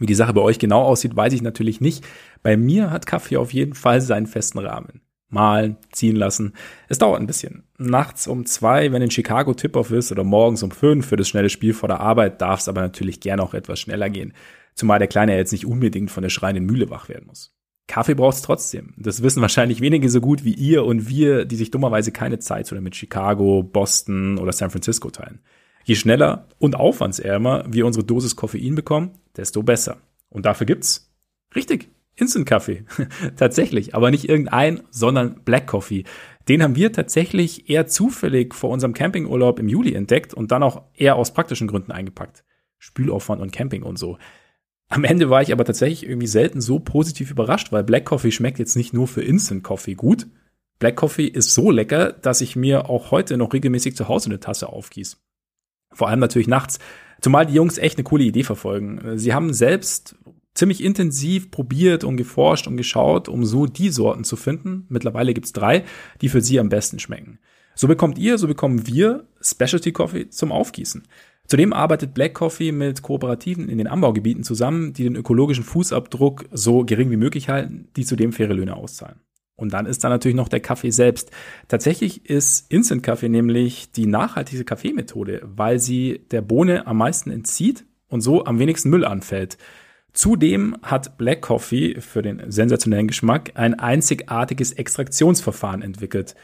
Wie die Sache bei euch genau aussieht, weiß ich natürlich nicht. Bei mir hat Kaffee auf jeden Fall seinen festen Rahmen. Malen, ziehen lassen. Es dauert ein bisschen. Nachts um zwei, wenn in Chicago Tip-Off ist, oder morgens um fünf für das schnelle Spiel vor der Arbeit, darf es aber natürlich gerne auch etwas schneller gehen. Zumal der Kleine jetzt nicht unbedingt von der schreienden Mühle wach werden muss. Kaffee braucht es trotzdem. Das wissen wahrscheinlich wenige so gut wie ihr und wir, die sich dummerweise keine Zeit oder mit Chicago, Boston oder San Francisco teilen. Je schneller und aufwandsärmer wir unsere Dosis Koffein bekommen, desto besser. Und dafür gibt's richtig Instant Kaffee. tatsächlich, aber nicht irgendein, sondern Black Coffee. Den haben wir tatsächlich eher zufällig vor unserem Campingurlaub im Juli entdeckt und dann auch eher aus praktischen Gründen eingepackt. Spülaufwand und Camping und so. Am Ende war ich aber tatsächlich irgendwie selten so positiv überrascht, weil Black Coffee schmeckt jetzt nicht nur für Instant Coffee gut. Black Coffee ist so lecker, dass ich mir auch heute noch regelmäßig zu Hause eine Tasse aufgieße. Vor allem natürlich nachts. Zumal die Jungs echt eine coole Idee verfolgen. Sie haben selbst ziemlich intensiv probiert und geforscht und geschaut, um so die Sorten zu finden. Mittlerweile gibt's drei, die für sie am besten schmecken. So bekommt ihr, so bekommen wir Specialty Coffee zum Aufgießen. Zudem arbeitet Black Coffee mit Kooperativen in den Anbaugebieten zusammen, die den ökologischen Fußabdruck so gering wie möglich halten, die zudem faire Löhne auszahlen. Und dann ist da natürlich noch der Kaffee selbst. Tatsächlich ist Instant Kaffee nämlich die nachhaltigste Kaffeemethode, weil sie der Bohne am meisten entzieht und so am wenigsten Müll anfällt. Zudem hat Black Coffee für den sensationellen Geschmack ein einzigartiges Extraktionsverfahren entwickelt.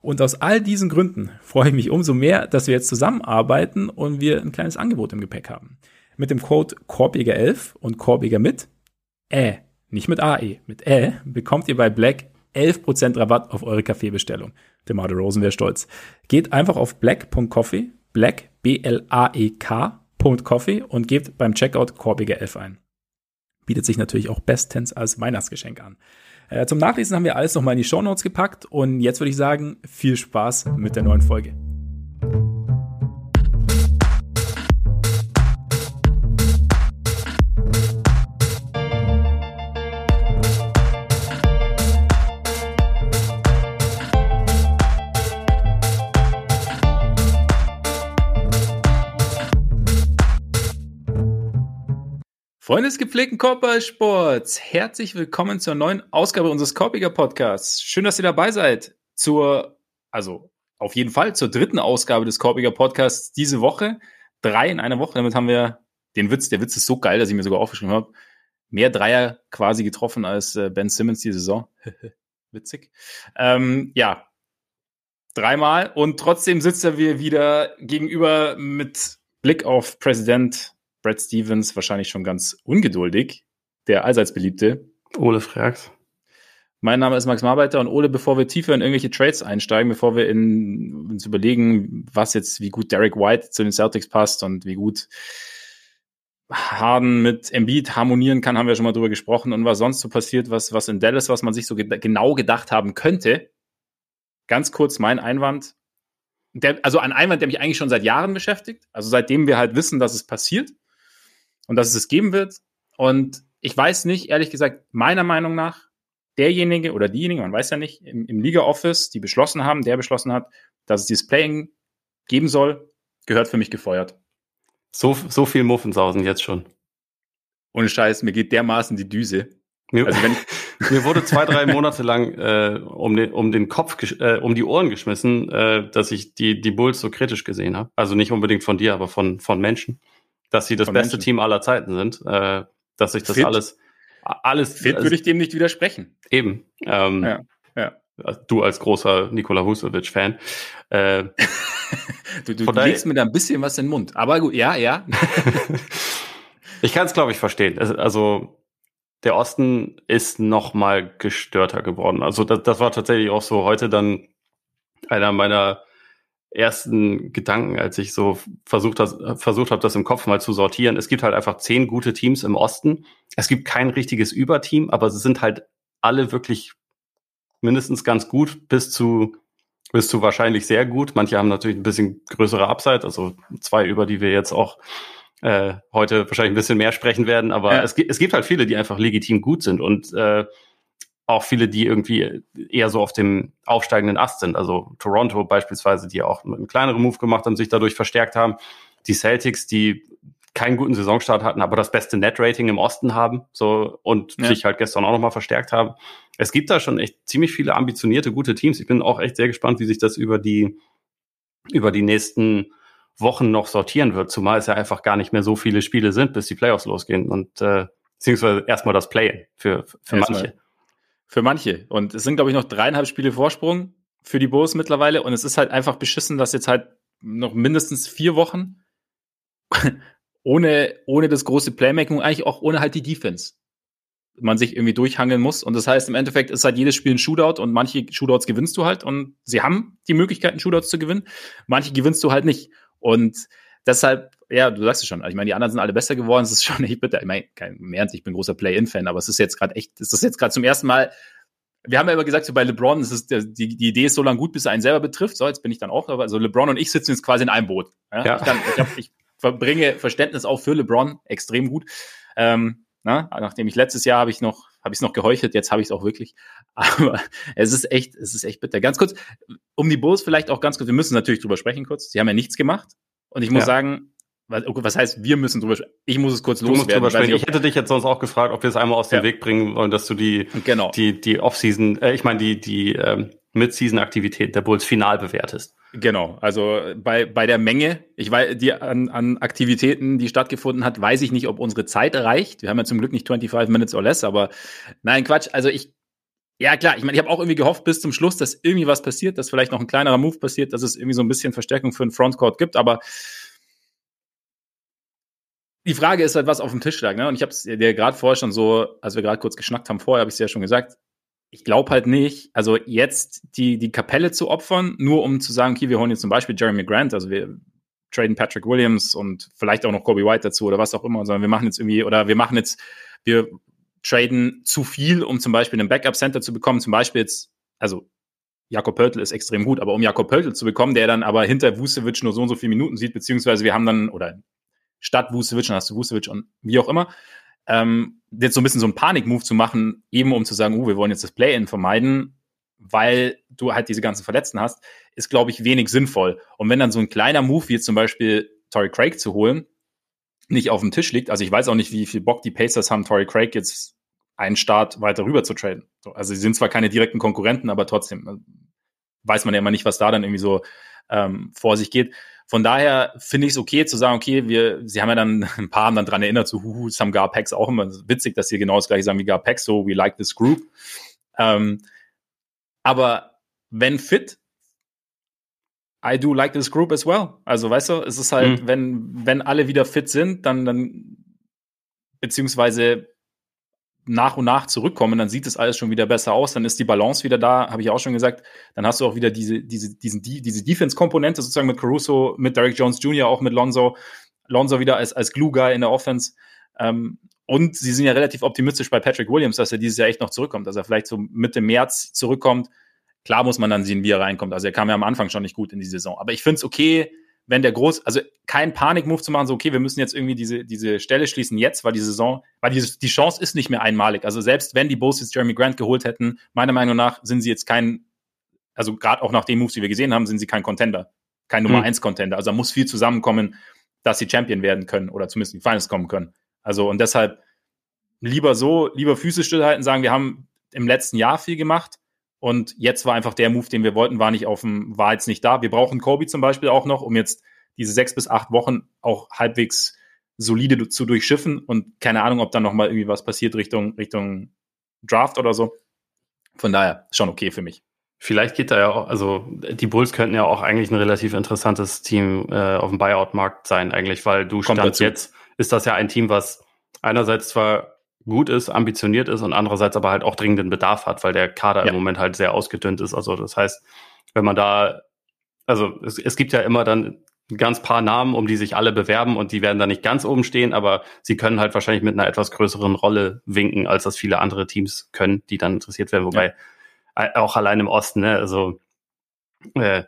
Und aus all diesen Gründen freue ich mich umso mehr, dass wir jetzt zusammenarbeiten und wir ein kleines Angebot im Gepäck haben. Mit dem Code Korbjäger11 und Korbjäger mit Ä, nicht mit AE, mit Ä, bekommt ihr bei Black 11% Rabatt auf eure Kaffeebestellung. Der Marder Rosen wäre stolz. Geht einfach auf black.coffee, black, B-L-A-E-K.coffee und gebt beim Checkout Korbjäger 11 ein. Bietet sich natürlich auch bestens als Weihnachtsgeschenk an. Äh, zum Nachlesen haben wir alles nochmal in die Show Notes gepackt und jetzt würde ich sagen, viel Spaß mit der neuen Folge. Freunde des gepflegten Korbballsports, herzlich willkommen zur neuen Ausgabe unseres Korbiger Podcasts. Schön, dass ihr dabei seid zur, also auf jeden Fall zur dritten Ausgabe des Korbiger Podcasts diese Woche. Drei in einer Woche. Damit haben wir den Witz. Der Witz ist so geil, dass ich mir sogar aufgeschrieben habe. Mehr Dreier quasi getroffen als äh, Ben Simmons die Saison. Witzig. Ähm, ja, dreimal und trotzdem sitzt er wieder gegenüber mit Blick auf Präsident Brad Stevens wahrscheinlich schon ganz ungeduldig, der allseits beliebte. Ole fragt. Mein Name ist Max Marbeiter und Ole, bevor wir tiefer in irgendwelche Trades einsteigen, bevor wir in, uns überlegen, was jetzt, wie gut Derek White zu den Celtics passt und wie gut Harden mit Embiid harmonieren kann, haben wir schon mal drüber gesprochen und was sonst so passiert, was, was in Dallas, was man sich so ge genau gedacht haben könnte. Ganz kurz mein Einwand. Der, also ein Einwand, der mich eigentlich schon seit Jahren beschäftigt. Also seitdem wir halt wissen, dass es passiert und dass es es geben wird. Und ich weiß nicht, ehrlich gesagt, meiner Meinung nach, derjenige oder diejenige, man weiß ja nicht, im, im Liga-Office, die beschlossen haben, der beschlossen hat, dass es dieses Playing geben soll, gehört für mich gefeuert. So, so viel Muffensausen jetzt schon. Ohne Scheiß, mir geht dermaßen die Düse. Mir, also wenn, mir wurde zwei, drei Monate lang äh, um, den, um den Kopf, äh, um die Ohren geschmissen, äh, dass ich die, die Bulls so kritisch gesehen habe. Also nicht unbedingt von dir, aber von, von Menschen dass sie das Von beste Menschen. Team aller Zeiten sind, äh, dass sich das Fit. alles alles Fit also, würde ich dem nicht widersprechen. Eben. Ähm, ja, ja. Du als großer Nikola Vucevic-Fan. Äh, du du legst mir da ein bisschen was in den Mund. Aber gut, ja, ja. ich kann es, glaube ich, verstehen. Also, also der Osten ist noch mal gestörter geworden. Also das, das war tatsächlich auch so heute dann einer meiner ersten Gedanken, als ich so versucht, das, versucht habe, das im Kopf mal zu sortieren. Es gibt halt einfach zehn gute Teams im Osten. Es gibt kein richtiges Überteam, aber sie sind halt alle wirklich mindestens ganz gut bis zu bis zu wahrscheinlich sehr gut. Manche haben natürlich ein bisschen größere Upside, also zwei, über die wir jetzt auch äh, heute wahrscheinlich ein bisschen mehr sprechen werden. Aber ja. es, es gibt halt viele, die einfach legitim gut sind und äh, auch viele, die irgendwie eher so auf dem aufsteigenden Ast sind. Also Toronto beispielsweise, die auch einen kleineren Move gemacht haben, sich dadurch verstärkt haben. Die Celtics, die keinen guten Saisonstart hatten, aber das beste Net-Rating im Osten haben, so und ja. sich halt gestern auch nochmal verstärkt haben. Es gibt da schon echt ziemlich viele ambitionierte, gute Teams. Ich bin auch echt sehr gespannt, wie sich das über die über die nächsten Wochen noch sortieren wird, zumal es ja einfach gar nicht mehr so viele Spiele sind, bis die Playoffs losgehen und äh, beziehungsweise erstmal das Play für, für manche. Für manche. Und es sind, glaube ich, noch dreieinhalb Spiele Vorsprung für die Bulls mittlerweile. Und es ist halt einfach beschissen, dass jetzt halt noch mindestens vier Wochen ohne, ohne das große Playmaking eigentlich auch ohne halt die Defense man sich irgendwie durchhangeln muss. Und das heißt, im Endeffekt ist halt jedes Spiel ein Shootout und manche Shootouts gewinnst du halt und sie haben die Möglichkeiten, Shootouts zu gewinnen. Manche gewinnst du halt nicht. Und deshalb, ja, du sagst es schon. Ich meine, die anderen sind alle besser geworden. Es ist schon echt bitter. Ich meine, kein mehr, ich bin großer Play-In-Fan, aber es ist jetzt gerade echt, es ist jetzt gerade zum ersten Mal. Wir haben ja immer gesagt, so bei LeBron, es ist, die, die Idee ist so lange gut, bis er einen selber betrifft. So, jetzt bin ich dann auch, also LeBron und ich sitzen jetzt quasi in einem Boot. Ja? ja. Ich, kann, ich, hab, ich verbringe Verständnis auch für LeBron extrem gut. Ähm, na, nachdem ich letztes Jahr habe ich noch, habe ich es noch geheuchelt, jetzt habe ich es auch wirklich. Aber es ist echt, es ist echt bitter. Ganz kurz, um die Bulls vielleicht auch ganz kurz, wir müssen natürlich drüber sprechen kurz. Sie haben ja nichts gemacht. Und ich muss ja. sagen, was, was heißt, wir müssen drüber sprechen? Ich muss es kurz du loswerden. Musst drüber Ich hätte dich jetzt sonst auch gefragt, ob wir es einmal aus dem ja. Weg bringen wollen, dass du die, genau. die, die Off-Season, äh, ich meine, die, die ähm, Mid-Season-Aktivität der Bulls final bewertest. Genau, also bei, bei der Menge, ich weiß, die an, an Aktivitäten, die stattgefunden hat, weiß ich nicht, ob unsere Zeit reicht. Wir haben ja zum Glück nicht 25 Minutes or less, aber nein, Quatsch. Also ich, ja klar, ich meine, ich habe auch irgendwie gehofft bis zum Schluss, dass irgendwie was passiert, dass vielleicht noch ein kleinerer Move passiert, dass es irgendwie so ein bisschen Verstärkung für den Frontcourt gibt, aber die Frage ist halt, was auf dem Tisch lag, ne? Und ich habe es dir gerade vorher schon so, als wir gerade kurz geschnackt haben, vorher habe ich es ja schon gesagt, ich glaube halt nicht, also jetzt die, die Kapelle zu opfern, nur um zu sagen, okay, wir holen jetzt zum Beispiel Jeremy Grant, also wir traden Patrick Williams und vielleicht auch noch Kobe White dazu oder was auch immer, sondern wir machen jetzt irgendwie, oder wir machen jetzt, wir traden zu viel, um zum Beispiel einen Backup-Center zu bekommen, zum Beispiel jetzt, also Jakob Pöltl ist extrem gut, aber um Jakob Pöltl zu bekommen, der dann aber hinter Vucevic nur so und so viele Minuten sieht, beziehungsweise wir haben dann, oder statt Vucevic, dann hast du Vucevic und wie auch immer, ähm, jetzt so ein bisschen so ein Panik-Move zu machen, eben um zu sagen, uh, wir wollen jetzt das Play-In vermeiden, weil du halt diese ganzen Verletzten hast, ist, glaube ich, wenig sinnvoll. Und wenn dann so ein kleiner Move, wie jetzt zum Beispiel Torrey Craig zu holen, nicht auf dem Tisch liegt, also ich weiß auch nicht, wie viel Bock die Pacers haben, Torrey Craig jetzt einen Start weiter rüber zu traden. Also sie sind zwar keine direkten Konkurrenten, aber trotzdem äh, weiß man ja immer nicht, was da dann irgendwie so ähm, vor sich geht. Von daher finde ich es okay zu sagen, okay, wir, sie haben ja dann ein paar haben dann dran erinnert, so huhu, Sam Garpex auch immer witzig, dass sie genau das gleiche sagen wie Garpex, so we like this group. Ähm, aber wenn fit, I do like this group as well. Also weißt du, es ist halt, mhm. wenn, wenn alle wieder fit sind, dann, dann beziehungsweise nach und nach zurückkommen, dann sieht es alles schon wieder besser aus, dann ist die Balance wieder da, habe ich auch schon gesagt, dann hast du auch wieder diese, diese, diesen, diese Defense-Komponente sozusagen mit Caruso, mit Derek Jones Jr., auch mit Lonzo, Lonzo wieder als, als Glue-Guy in der Offense. Ähm, und sie sind ja relativ optimistisch bei Patrick Williams, dass er dieses Jahr echt noch zurückkommt, dass er vielleicht so Mitte März zurückkommt. Klar muss man dann sehen, wie er reinkommt. Also er kam ja am Anfang schon nicht gut in die Saison. Aber ich finde es okay, wenn der groß, also kein Panik-Move zu machen, so okay, wir müssen jetzt irgendwie diese, diese Stelle schließen jetzt, weil die Saison, weil die, die Chance ist nicht mehr einmalig. Also selbst wenn die Bulls jetzt Jeremy Grant geholt hätten, meiner Meinung nach sind sie jetzt kein, also gerade auch nach den Moves, die wir gesehen haben, sind sie kein Contender, kein Nummer 1 hm. Contender. Also da muss viel zusammenkommen, dass sie Champion werden können oder zumindest in die Finals kommen können. Also und deshalb lieber so, lieber Füße stillhalten, sagen, wir haben im letzten Jahr viel gemacht und jetzt war einfach der Move, den wir wollten, war nicht auf dem, war jetzt nicht da. Wir brauchen Kobe zum Beispiel auch noch, um jetzt diese sechs bis acht Wochen auch halbwegs solide zu durchschiffen und keine Ahnung, ob dann noch mal irgendwie was passiert Richtung, Richtung Draft oder so. Von daher schon okay für mich. Vielleicht geht da ja auch, also die Bulls könnten ja auch eigentlich ein relativ interessantes Team äh, auf dem Buyout-Markt sein, eigentlich, weil du Kommt stand jetzt, ist das ja ein Team, was einerseits zwar gut ist, ambitioniert ist und andererseits aber halt auch dringenden Bedarf hat, weil der Kader ja. im Moment halt sehr ausgedünnt ist. Also das heißt, wenn man da, also es, es gibt ja immer dann ganz paar Namen, um die sich alle bewerben und die werden da nicht ganz oben stehen, aber sie können halt wahrscheinlich mit einer etwas größeren Rolle winken, als das viele andere Teams können, die dann interessiert werden. Wobei ja. auch allein im Osten, ne, also äh,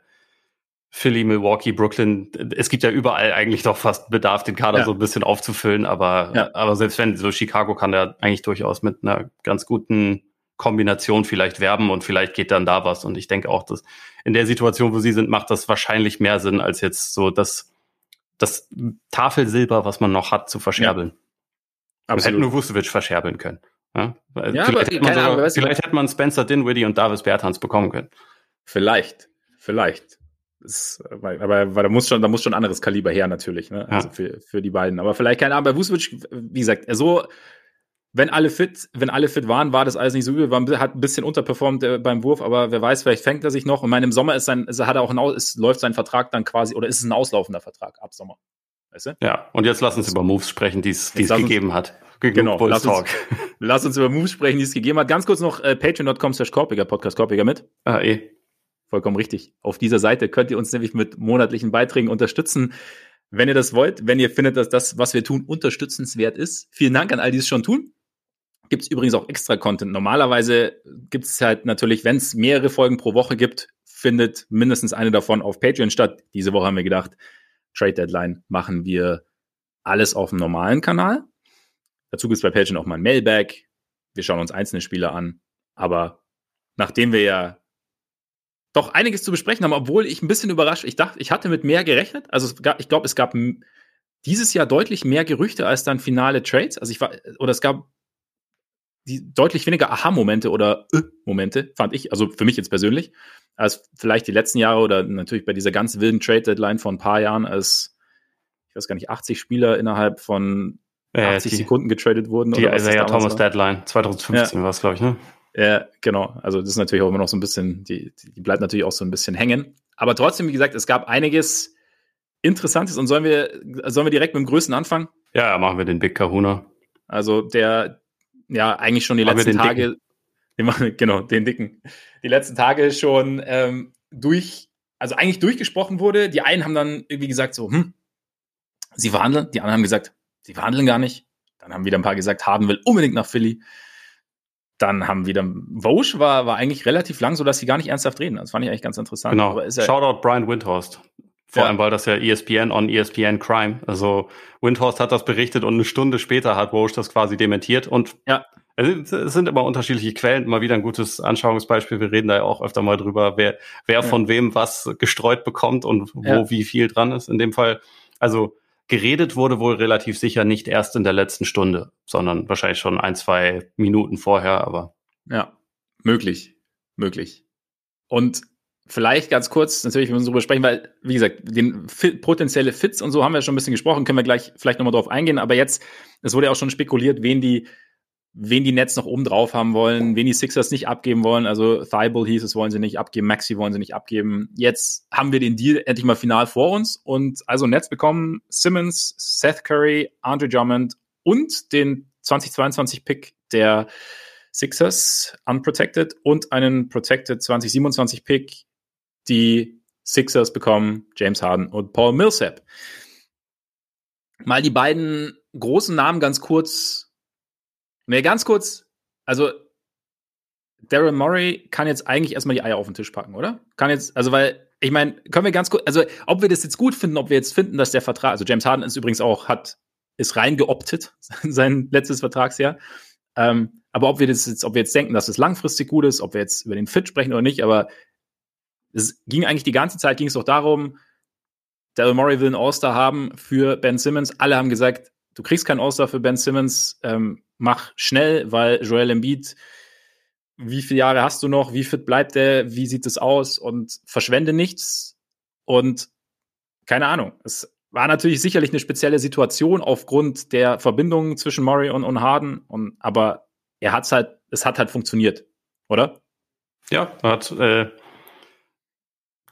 Philly, Milwaukee, Brooklyn, es gibt ja überall eigentlich doch fast Bedarf, den Kader ja. so ein bisschen aufzufüllen, aber, ja. aber selbst wenn, so Chicago kann da eigentlich durchaus mit einer ganz guten Kombination vielleicht werben und vielleicht geht dann da was. Und ich denke auch, dass in der Situation, wo sie sind, macht das wahrscheinlich mehr Sinn, als jetzt so das das Tafelsilber, was man noch hat, zu verscherbeln. Ja. Absolut. hätten nur Vucevic verscherbeln können. Ja, ja vielleicht, hätte man, sogar, Ahnung, vielleicht hätte man Spencer Dinwiddie und Davis Bertans bekommen können. Vielleicht, vielleicht. Das, aber weil da muss schon, da muss schon anderes Kaliber her natürlich, ne? Also ja. für, für die beiden. Aber vielleicht keine Ahnung. Bei Vucevic, wie gesagt, so wenn alle fit, wenn alle fit waren, war das alles nicht so übel. War, hat ein bisschen unterperformt äh, beim Wurf, aber wer weiß, vielleicht fängt er sich noch. Und meine, im Sommer ist sein, ist, hat er auch ein, ist, läuft sein Vertrag dann quasi, oder ist es ein auslaufender Vertrag ab Sommer? Weißt du? Ja, und jetzt lass uns über Moves sprechen, die es gegeben uns, hat. Genau, lass uns, lass uns über Moves sprechen, die es gegeben hat. Ganz kurz noch äh, patreon.com slash Korpiger, Podcast Korpiger mit. Ah, eh. Vollkommen richtig. Auf dieser Seite könnt ihr uns nämlich mit monatlichen Beiträgen unterstützen. Wenn ihr das wollt, wenn ihr findet, dass das, was wir tun, unterstützenswert ist. Vielen Dank an all die es schon tun. Gibt es übrigens auch extra Content. Normalerweise gibt es halt natürlich, wenn es mehrere Folgen pro Woche gibt, findet mindestens eine davon auf Patreon statt. Diese Woche haben wir gedacht, Trade Deadline machen wir alles auf dem normalen Kanal. Dazu gibt es bei Patreon auch mal ein Mailback. Wir schauen uns einzelne Spiele an. Aber nachdem wir ja doch einiges zu besprechen haben, obwohl ich ein bisschen überrascht, ich dachte, ich hatte mit mehr gerechnet. Also gab, ich glaube, es gab dieses Jahr deutlich mehr Gerüchte als dann finale Trades. Also ich war, oder es gab die deutlich weniger Aha-Momente oder Ö-Momente, fand ich, also für mich jetzt persönlich, als vielleicht die letzten Jahre oder natürlich bei dieser ganz wilden Trade-Deadline von ein paar Jahren, als, ich weiß gar nicht, 80 Spieler innerhalb von 80 die, Sekunden getradet wurden. Die Isaiah Thomas war. Deadline, 2015 ja. war es, glaube ich, ne? Ja, genau. Also das ist natürlich auch immer noch so ein bisschen, die, die bleibt natürlich auch so ein bisschen hängen. Aber trotzdem, wie gesagt, es gab einiges Interessantes und sollen wir, sollen wir direkt mit dem Größten anfangen? Ja, machen wir den Big Kahuna. Also der, ja, eigentlich schon die machen letzten Tage, den, genau, den dicken, die letzten Tage schon ähm, durch, also eigentlich durchgesprochen wurde. Die einen haben dann irgendwie gesagt so, hm, sie verhandeln. Die anderen haben gesagt, sie verhandeln gar nicht. Dann haben wieder ein paar gesagt, Harden will unbedingt nach Philly. Dann haben wieder Vosch war, war eigentlich relativ lang, so dass sie gar nicht ernsthaft reden. Das fand ich eigentlich ganz interessant. Genau. Shoutout Brian Windhorst. Vor ja. allem, weil das ja ESPN on ESPN Crime. Also Windhorst hat das berichtet und eine Stunde später hat Vosch das quasi dementiert. Und ja. es sind immer unterschiedliche Quellen, immer wieder ein gutes Anschauungsbeispiel. Wir reden da ja auch öfter mal drüber, wer, wer ja. von wem was gestreut bekommt und wo ja. wie viel dran ist. In dem Fall, also geredet wurde wohl relativ sicher nicht erst in der letzten Stunde, sondern wahrscheinlich schon ein, zwei Minuten vorher, aber. Ja, möglich, möglich. Und vielleicht ganz kurz, natürlich, wir müssen darüber sprechen, weil, wie gesagt, den Fit, potenzielle Fits und so haben wir schon ein bisschen gesprochen, können wir gleich vielleicht nochmal drauf eingehen, aber jetzt, es wurde ja auch schon spekuliert, wen die wen die Nets noch oben drauf haben wollen, wen die Sixers nicht abgeben wollen. Also Thibault hieß es, wollen sie nicht abgeben, Maxi wollen sie nicht abgeben. Jetzt haben wir den Deal endlich mal final vor uns und also Nets bekommen Simmons, Seth Curry, Andre Drummond und den 2022 Pick der Sixers unprotected und einen protected 2027 Pick. Die Sixers bekommen James Harden und Paul Millsap. Mal die beiden großen Namen ganz kurz Mir ganz kurz, also Daryl Murray kann jetzt eigentlich erstmal die Eier auf den Tisch packen, oder? Kann jetzt, also weil, ich meine, können wir ganz kurz, also ob wir das jetzt gut finden, ob wir jetzt finden, dass der Vertrag, also James Harden ist übrigens auch, hat, ist reingeoptet, sein letztes Vertragsjahr. Ähm, aber ob wir das jetzt, ob wir jetzt denken, dass es langfristig gut ist, ob wir jetzt über den Fit sprechen oder nicht, aber es ging eigentlich die ganze Zeit, ging es doch darum, Daryl Murray will einen All-Star haben für Ben Simmons. Alle haben gesagt, du kriegst keinen All-Star für Ben Simmons, ähm, mach schnell, weil Joel Embiid, wie viele Jahre hast du noch, wie fit bleibt der, wie sieht es aus und verschwende nichts und keine Ahnung. Es war natürlich sicherlich eine spezielle Situation aufgrund der Verbindung zwischen Murray und, und Harden, und, aber er hat's halt, es hat halt funktioniert, oder? Ja, er hat äh,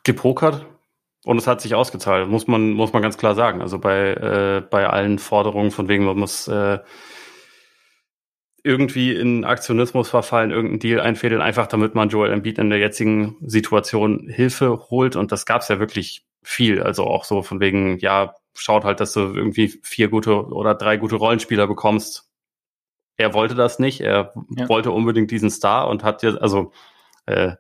gepokert, und es hat sich ausgezahlt, muss man, muss man ganz klar sagen. Also bei, äh, bei allen Forderungen von wegen, man muss äh, irgendwie in Aktionismus verfallen, irgendeinen Deal einfädeln, einfach damit man Joel Embiid in der jetzigen Situation Hilfe holt. Und das gab es ja wirklich viel. Also auch so von wegen, ja, schaut halt, dass du irgendwie vier gute oder drei gute Rollenspieler bekommst. Er wollte das nicht. Er ja. wollte unbedingt diesen Star und hat jetzt, also äh,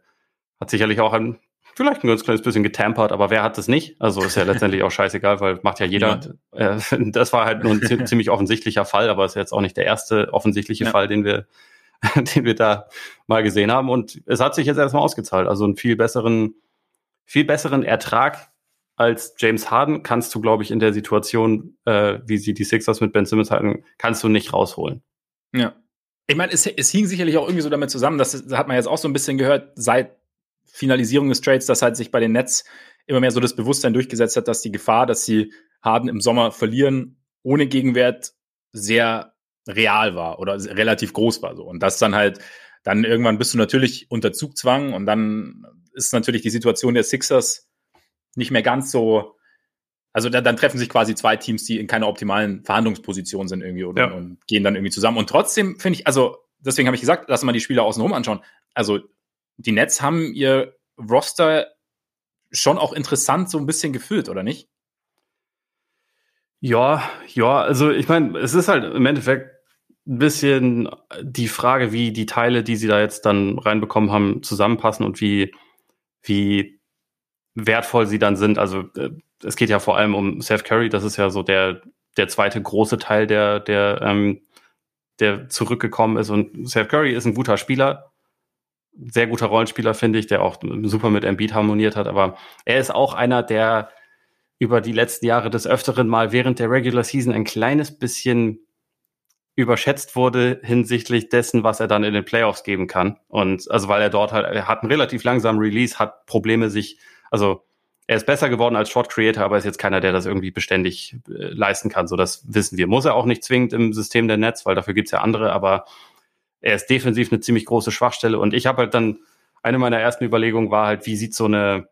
hat sicherlich auch ein vielleicht ein ganz kleines bisschen getampert, aber wer hat das nicht? Also ist ja letztendlich auch scheißegal, weil macht ja jeder. Ja. Äh, das war halt nur ein ziemlich offensichtlicher Fall, aber ist jetzt auch nicht der erste offensichtliche ja. Fall, den wir, den wir da mal gesehen haben. Und es hat sich jetzt erstmal ausgezahlt. Also einen viel besseren, viel besseren Ertrag als James Harden kannst du, glaube ich, in der Situation, äh, wie sie die Sixers mit Ben Simmons halten, kannst du nicht rausholen. Ja. Ich meine, es, es hing sicherlich auch irgendwie so damit zusammen, das hat man jetzt auch so ein bisschen gehört, seit Finalisierung des Trades, dass halt sich bei den Nets immer mehr so das Bewusstsein durchgesetzt hat, dass die Gefahr, dass sie Harden im Sommer verlieren, ohne Gegenwert sehr real war oder relativ groß war so. Und das dann halt, dann irgendwann bist du natürlich unter Zugzwang und dann ist natürlich die Situation der Sixers nicht mehr ganz so, also da, dann treffen sich quasi zwei Teams, die in keiner optimalen Verhandlungsposition sind irgendwie oder, ja. und gehen dann irgendwie zusammen. Und trotzdem finde ich, also deswegen habe ich gesagt, lass mal die Spieler außenrum anschauen. Also die Nets haben ihr Roster schon auch interessant so ein bisschen gefüllt, oder nicht? Ja, ja, also ich meine, es ist halt im Endeffekt ein bisschen die Frage, wie die Teile, die sie da jetzt dann reinbekommen haben, zusammenpassen und wie, wie wertvoll sie dann sind. Also äh, es geht ja vor allem um Seth Curry, das ist ja so der, der zweite große Teil, der, der, ähm, der zurückgekommen ist. Und Seth Curry ist ein guter Spieler, sehr guter Rollenspieler, finde ich, der auch super mit Embiid harmoniert hat. Aber er ist auch einer, der über die letzten Jahre des Öfteren mal während der Regular Season ein kleines bisschen überschätzt wurde hinsichtlich dessen, was er dann in den Playoffs geben kann. Und also weil er dort halt, er hat einen relativ langsamen Release, hat Probleme sich, also er ist besser geworden als Short Creator, aber ist jetzt keiner, der das irgendwie beständig äh, leisten kann. So, das wissen wir. Muss er auch nicht zwingend im System der Netz, weil dafür gibt's ja andere, aber er ist defensiv eine ziemlich große Schwachstelle. Und ich habe halt dann, eine meiner ersten Überlegungen war halt, wie sieht so eine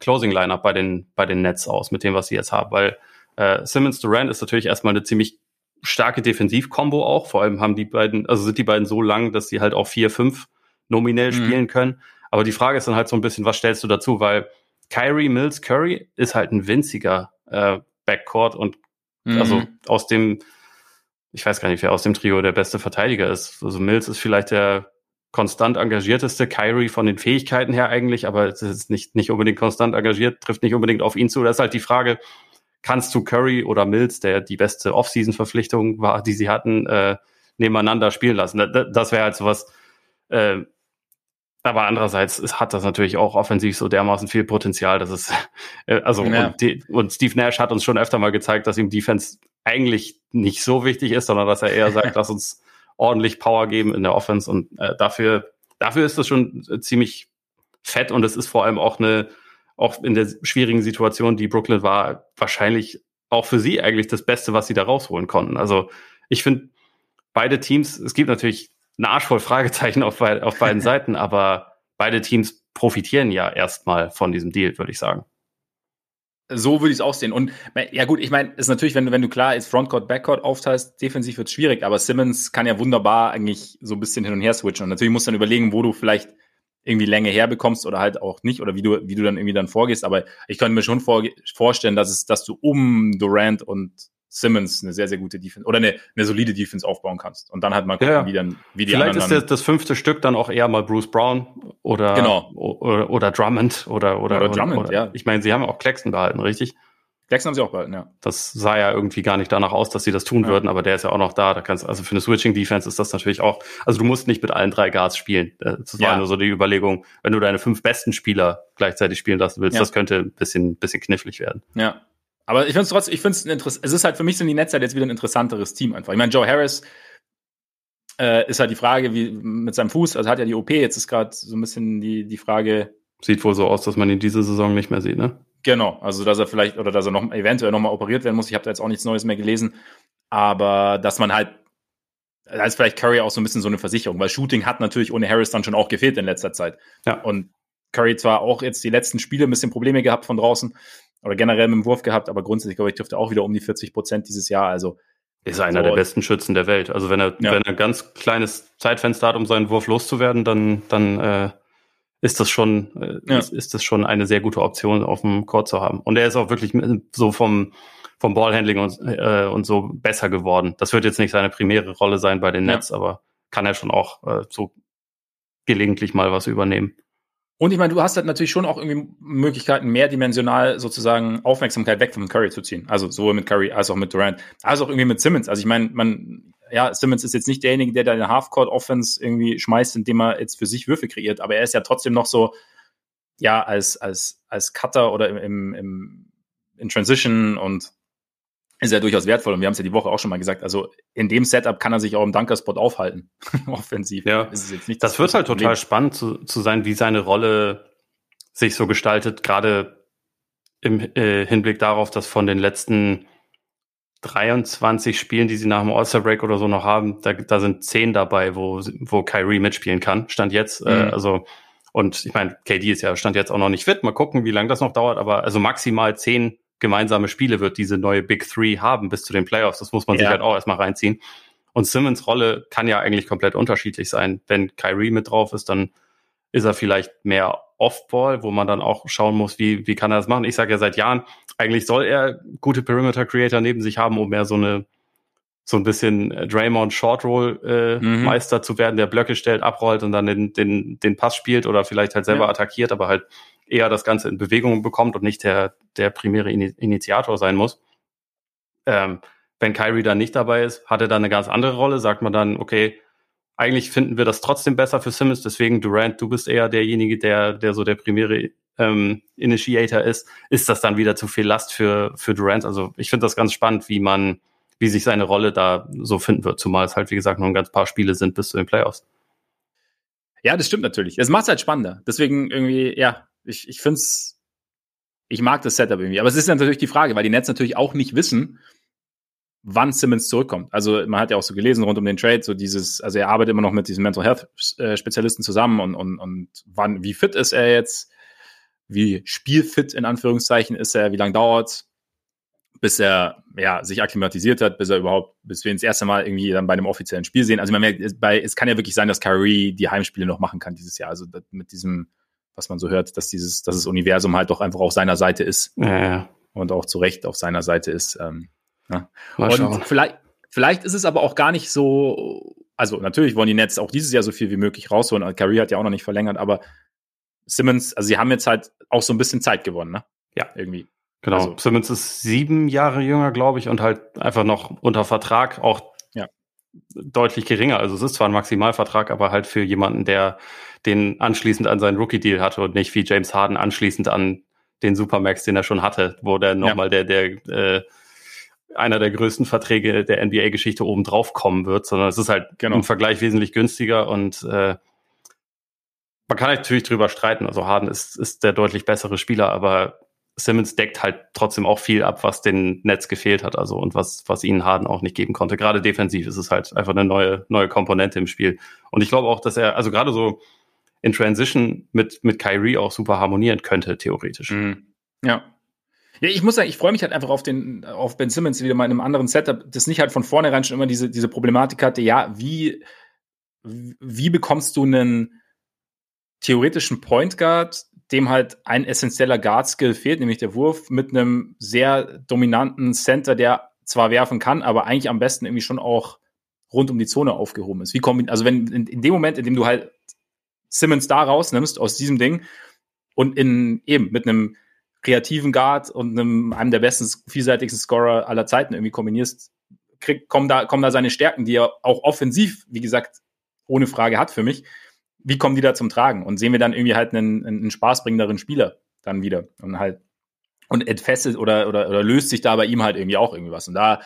Closing Lineup bei den, bei den Nets aus, mit dem, was sie jetzt haben, weil äh, Simmons Durant ist natürlich erstmal eine ziemlich starke Defensiv-Kombo auch. Vor allem haben die beiden, also sind die beiden so lang, dass sie halt auch vier, fünf nominell mhm. spielen können. Aber die Frage ist dann halt so ein bisschen, was stellst du dazu? Weil Kyrie Mills Curry ist halt ein winziger äh, Backcourt und mhm. also aus dem, ich weiß gar nicht, wer aus dem Trio der beste Verteidiger ist. Also Mills ist vielleicht der konstant engagierteste Kyrie von den Fähigkeiten her eigentlich, aber es ist nicht, nicht unbedingt konstant engagiert, trifft nicht unbedingt auf ihn zu. Das ist halt die Frage, kannst du Curry oder Mills, der die beste Offseason-Verpflichtung war, die sie hatten, äh, nebeneinander spielen lassen? Das, das wäre halt sowas, äh, aber andererseits hat das natürlich auch offensiv so dermaßen viel Potenzial, dass es, äh, also, ja. und, die, und Steve Nash hat uns schon öfter mal gezeigt, dass ihm Defense eigentlich nicht so wichtig ist, sondern dass er eher sagt, lass uns ordentlich Power geben in der Offense und äh, dafür, dafür ist das schon äh, ziemlich fett und es ist vor allem auch eine, auch in der schwierigen Situation, die Brooklyn war, wahrscheinlich auch für sie eigentlich das Beste, was sie da rausholen konnten. Also ich finde, beide Teams, es gibt natürlich eine Arsch voll Fragezeichen auf, auf beiden Seiten, aber beide Teams profitieren ja erstmal von diesem Deal, würde ich sagen. So würde ich es auch sehen. Und ja gut, ich meine, ist natürlich, wenn du, wenn du klar als Frontcourt, Backcourt aufteilst, defensiv wird es schwierig, aber Simmons kann ja wunderbar eigentlich so ein bisschen hin und her switchen. Und natürlich musst du dann überlegen, wo du vielleicht irgendwie Länge herbekommst oder halt auch nicht oder wie du, wie du dann irgendwie dann vorgehst. Aber ich könnte mir schon vor, vorstellen, dass es, dass du um Durant und Simmons eine sehr, sehr gute Defense oder eine, eine solide Defense aufbauen kannst. Und dann halt mal gucken, ja. wie dann, wie die Vielleicht anderen. Vielleicht ist das, das fünfte Stück dann auch eher mal Bruce Brown oder, genau. oder, oder Drummond oder, oder, oder Drummond, oder, ja. Ich meine, sie haben auch Claxton behalten, richtig? Claxton haben sie auch behalten, ja. Das sah ja irgendwie gar nicht danach aus, dass sie das tun ja. würden, aber der ist ja auch noch da. Da kannst, also für eine Switching Defense ist das natürlich auch, also du musst nicht mit allen drei Guards spielen. Das war ja. nur so die Überlegung, wenn du deine fünf besten Spieler gleichzeitig spielen lassen willst, ja. das könnte ein bisschen, bisschen knifflig werden. Ja. Aber ich finde es trotzdem, ich finde es interessant. Es ist halt für mich sind die Nets halt jetzt wieder ein interessanteres Team einfach. Ich meine, Joe Harris äh, ist halt die Frage, wie mit seinem Fuß, also hat ja die OP, jetzt ist gerade so ein bisschen die, die Frage. Sieht wohl so aus, dass man ihn diese Saison nicht mehr sieht, ne? Genau, also dass er vielleicht oder dass er noch eventuell nochmal operiert werden muss. Ich habe da jetzt auch nichts Neues mehr gelesen, aber dass man halt da ist vielleicht Curry auch so ein bisschen so eine Versicherung, weil Shooting hat natürlich ohne Harris dann schon auch gefehlt in letzter Zeit. Ja. Und Curry zwar auch jetzt die letzten Spiele ein bisschen Probleme gehabt von draußen, oder generell mit dem Wurf gehabt, aber grundsätzlich, glaube ich, dürfte auch wieder um die 40 Prozent dieses Jahr. Also ist einer so, der besten Schützen der Welt. Also wenn er, ja. wenn er ein ganz kleines Zeitfenster hat, um seinen Wurf loszuwerden, dann, dann äh, ist das schon, äh, ja. ist, ist das schon eine sehr gute Option, auf dem Court zu haben. Und er ist auch wirklich so vom, vom Ballhandling und, äh, und so besser geworden. Das wird jetzt nicht seine primäre Rolle sein bei den Nets, ja. aber kann er schon auch äh, so gelegentlich mal was übernehmen. Und ich meine, du hast halt natürlich schon auch irgendwie Möglichkeiten, mehrdimensional sozusagen Aufmerksamkeit weg von Curry zu ziehen. Also sowohl mit Curry als auch mit Durant, als auch irgendwie mit Simmons. Also ich meine, man, ja, Simmons ist jetzt nicht derjenige, der deine Halfcourt-Offense irgendwie schmeißt, indem er jetzt für sich Würfe kreiert, aber er ist ja trotzdem noch so, ja, als, als, als Cutter oder im, im, in Transition und ist ja durchaus wertvoll. Und wir haben es ja die Woche auch schon mal gesagt. Also in dem Setup kann er sich auch im Dunkerspot aufhalten. Offensiv. Ja. das wird halt Problem. total spannend zu, zu sein, wie seine Rolle sich so gestaltet, gerade im äh, Hinblick darauf, dass von den letzten 23 Spielen, die sie nach dem All-Star-Break oder so noch haben, da, da sind 10 dabei, wo, wo Kyrie mitspielen kann. Stand jetzt. Äh, mhm. Äh, also, und ich meine, KD ist ja Stand jetzt auch noch nicht fit. Mal gucken, wie lange das noch dauert, aber also maximal 10 gemeinsame Spiele wird diese neue Big Three haben bis zu den Playoffs. Das muss man ja. sich halt auch erstmal reinziehen. Und Simmons Rolle kann ja eigentlich komplett unterschiedlich sein. Wenn Kyrie mit drauf ist, dann ist er vielleicht mehr Off-Ball, wo man dann auch schauen muss, wie, wie kann er das machen. Ich sage ja seit Jahren, eigentlich soll er gute Perimeter-Creator neben sich haben, um mehr so eine so ein bisschen Draymond Short Roll äh, mhm. Meister zu werden, der Blöcke stellt, abrollt und dann den, den, den Pass spielt oder vielleicht halt selber ja. attackiert, aber halt eher das Ganze in Bewegung bekommt und nicht der, der primäre Initiator sein muss. Ähm, wenn Kyrie dann nicht dabei ist, hat er dann eine ganz andere Rolle, sagt man dann, okay, eigentlich finden wir das trotzdem besser für Simmons, deswegen Durant, du bist eher derjenige, der, der so der primäre ähm, Initiator ist, ist das dann wieder zu viel Last für, für Durant. Also ich finde das ganz spannend, wie man, wie sich seine Rolle da so finden wird, zumal es halt, wie gesagt, noch ein ganz paar Spiele sind bis zu den Playoffs. Ja, das stimmt natürlich. Es macht es halt spannender. Deswegen irgendwie, ja, ich, ich finde es, ich mag das Setup irgendwie. Aber es ist natürlich die Frage, weil die Nets natürlich auch nicht wissen, wann Simmons zurückkommt. Also man hat ja auch so gelesen rund um den Trade, so dieses, also er arbeitet immer noch mit diesen Mental Health äh, Spezialisten zusammen und, und, und wann, wie fit ist er jetzt? Wie spielfit in Anführungszeichen ist er? Wie lange dauert bis er ja, sich akklimatisiert hat, bis er überhaupt, bis wir ihn das erste Mal irgendwie dann bei einem offiziellen Spiel sehen. Also man merkt, bei, es kann ja wirklich sein, dass Kyrie die Heimspiele noch machen kann dieses Jahr. Also mit diesem, was man so hört, dass dieses, dass das Universum halt doch einfach auf seiner Seite ist. Ja, ja. Und auch zu Recht auf seiner Seite ist. Ähm, ja. Und vielleicht, vielleicht ist es aber auch gar nicht so, also natürlich wollen die Nets auch dieses Jahr so viel wie möglich rausholen. Kyrie hat ja auch noch nicht verlängert, aber Simmons, also sie haben jetzt halt auch so ein bisschen Zeit gewonnen, ne? Ja. Irgendwie. Genau. Also, Simmons ist sieben Jahre jünger, glaube ich, und halt einfach noch unter Vertrag auch. Deutlich geringer. Also es ist zwar ein Maximalvertrag, aber halt für jemanden, der den anschließend an seinen Rookie-Deal hatte und nicht wie James Harden anschließend an den Supermax, den er schon hatte, wo der nochmal ja. der, der äh, einer der größten Verträge der NBA-Geschichte oben drauf kommen wird, sondern es ist halt genau. im Vergleich wesentlich günstiger und äh, man kann natürlich drüber streiten. Also Harden ist, ist der deutlich bessere Spieler, aber Simmons deckt halt trotzdem auch viel ab, was den Netz gefehlt hat, also und was, was ihnen Harden auch nicht geben konnte. Gerade defensiv ist es halt einfach eine neue, neue Komponente im Spiel. Und ich glaube auch, dass er, also gerade so in Transition mit, mit Kyrie auch super harmonieren könnte, theoretisch. Mhm. Ja, ja, ich muss sagen, ich freue mich halt einfach auf den, auf Ben Simmons wieder mal in einem anderen Setup, das nicht halt von vornherein schon immer diese, diese Problematik hatte, ja, wie, wie bekommst du einen theoretischen Point Guard, dem halt ein essentieller Guard-Skill fehlt, nämlich der Wurf, mit einem sehr dominanten Center, der zwar werfen kann, aber eigentlich am besten irgendwie schon auch rund um die Zone aufgehoben ist. Wie kommt, also wenn in, in dem Moment, in dem du halt Simmons da rausnimmst aus diesem Ding und in eben mit einem kreativen Guard und einem, einem der besten, vielseitigsten Scorer aller Zeiten irgendwie kombinierst, krieg, kommen, da, kommen da seine Stärken, die er auch offensiv, wie gesagt, ohne Frage hat für mich. Wie kommen die da zum Tragen? Und sehen wir dann irgendwie halt einen, einen spaßbringenderen Spieler dann wieder und halt und entfesselt oder, oder, oder löst sich da bei ihm halt irgendwie auch irgendwie was. Und da,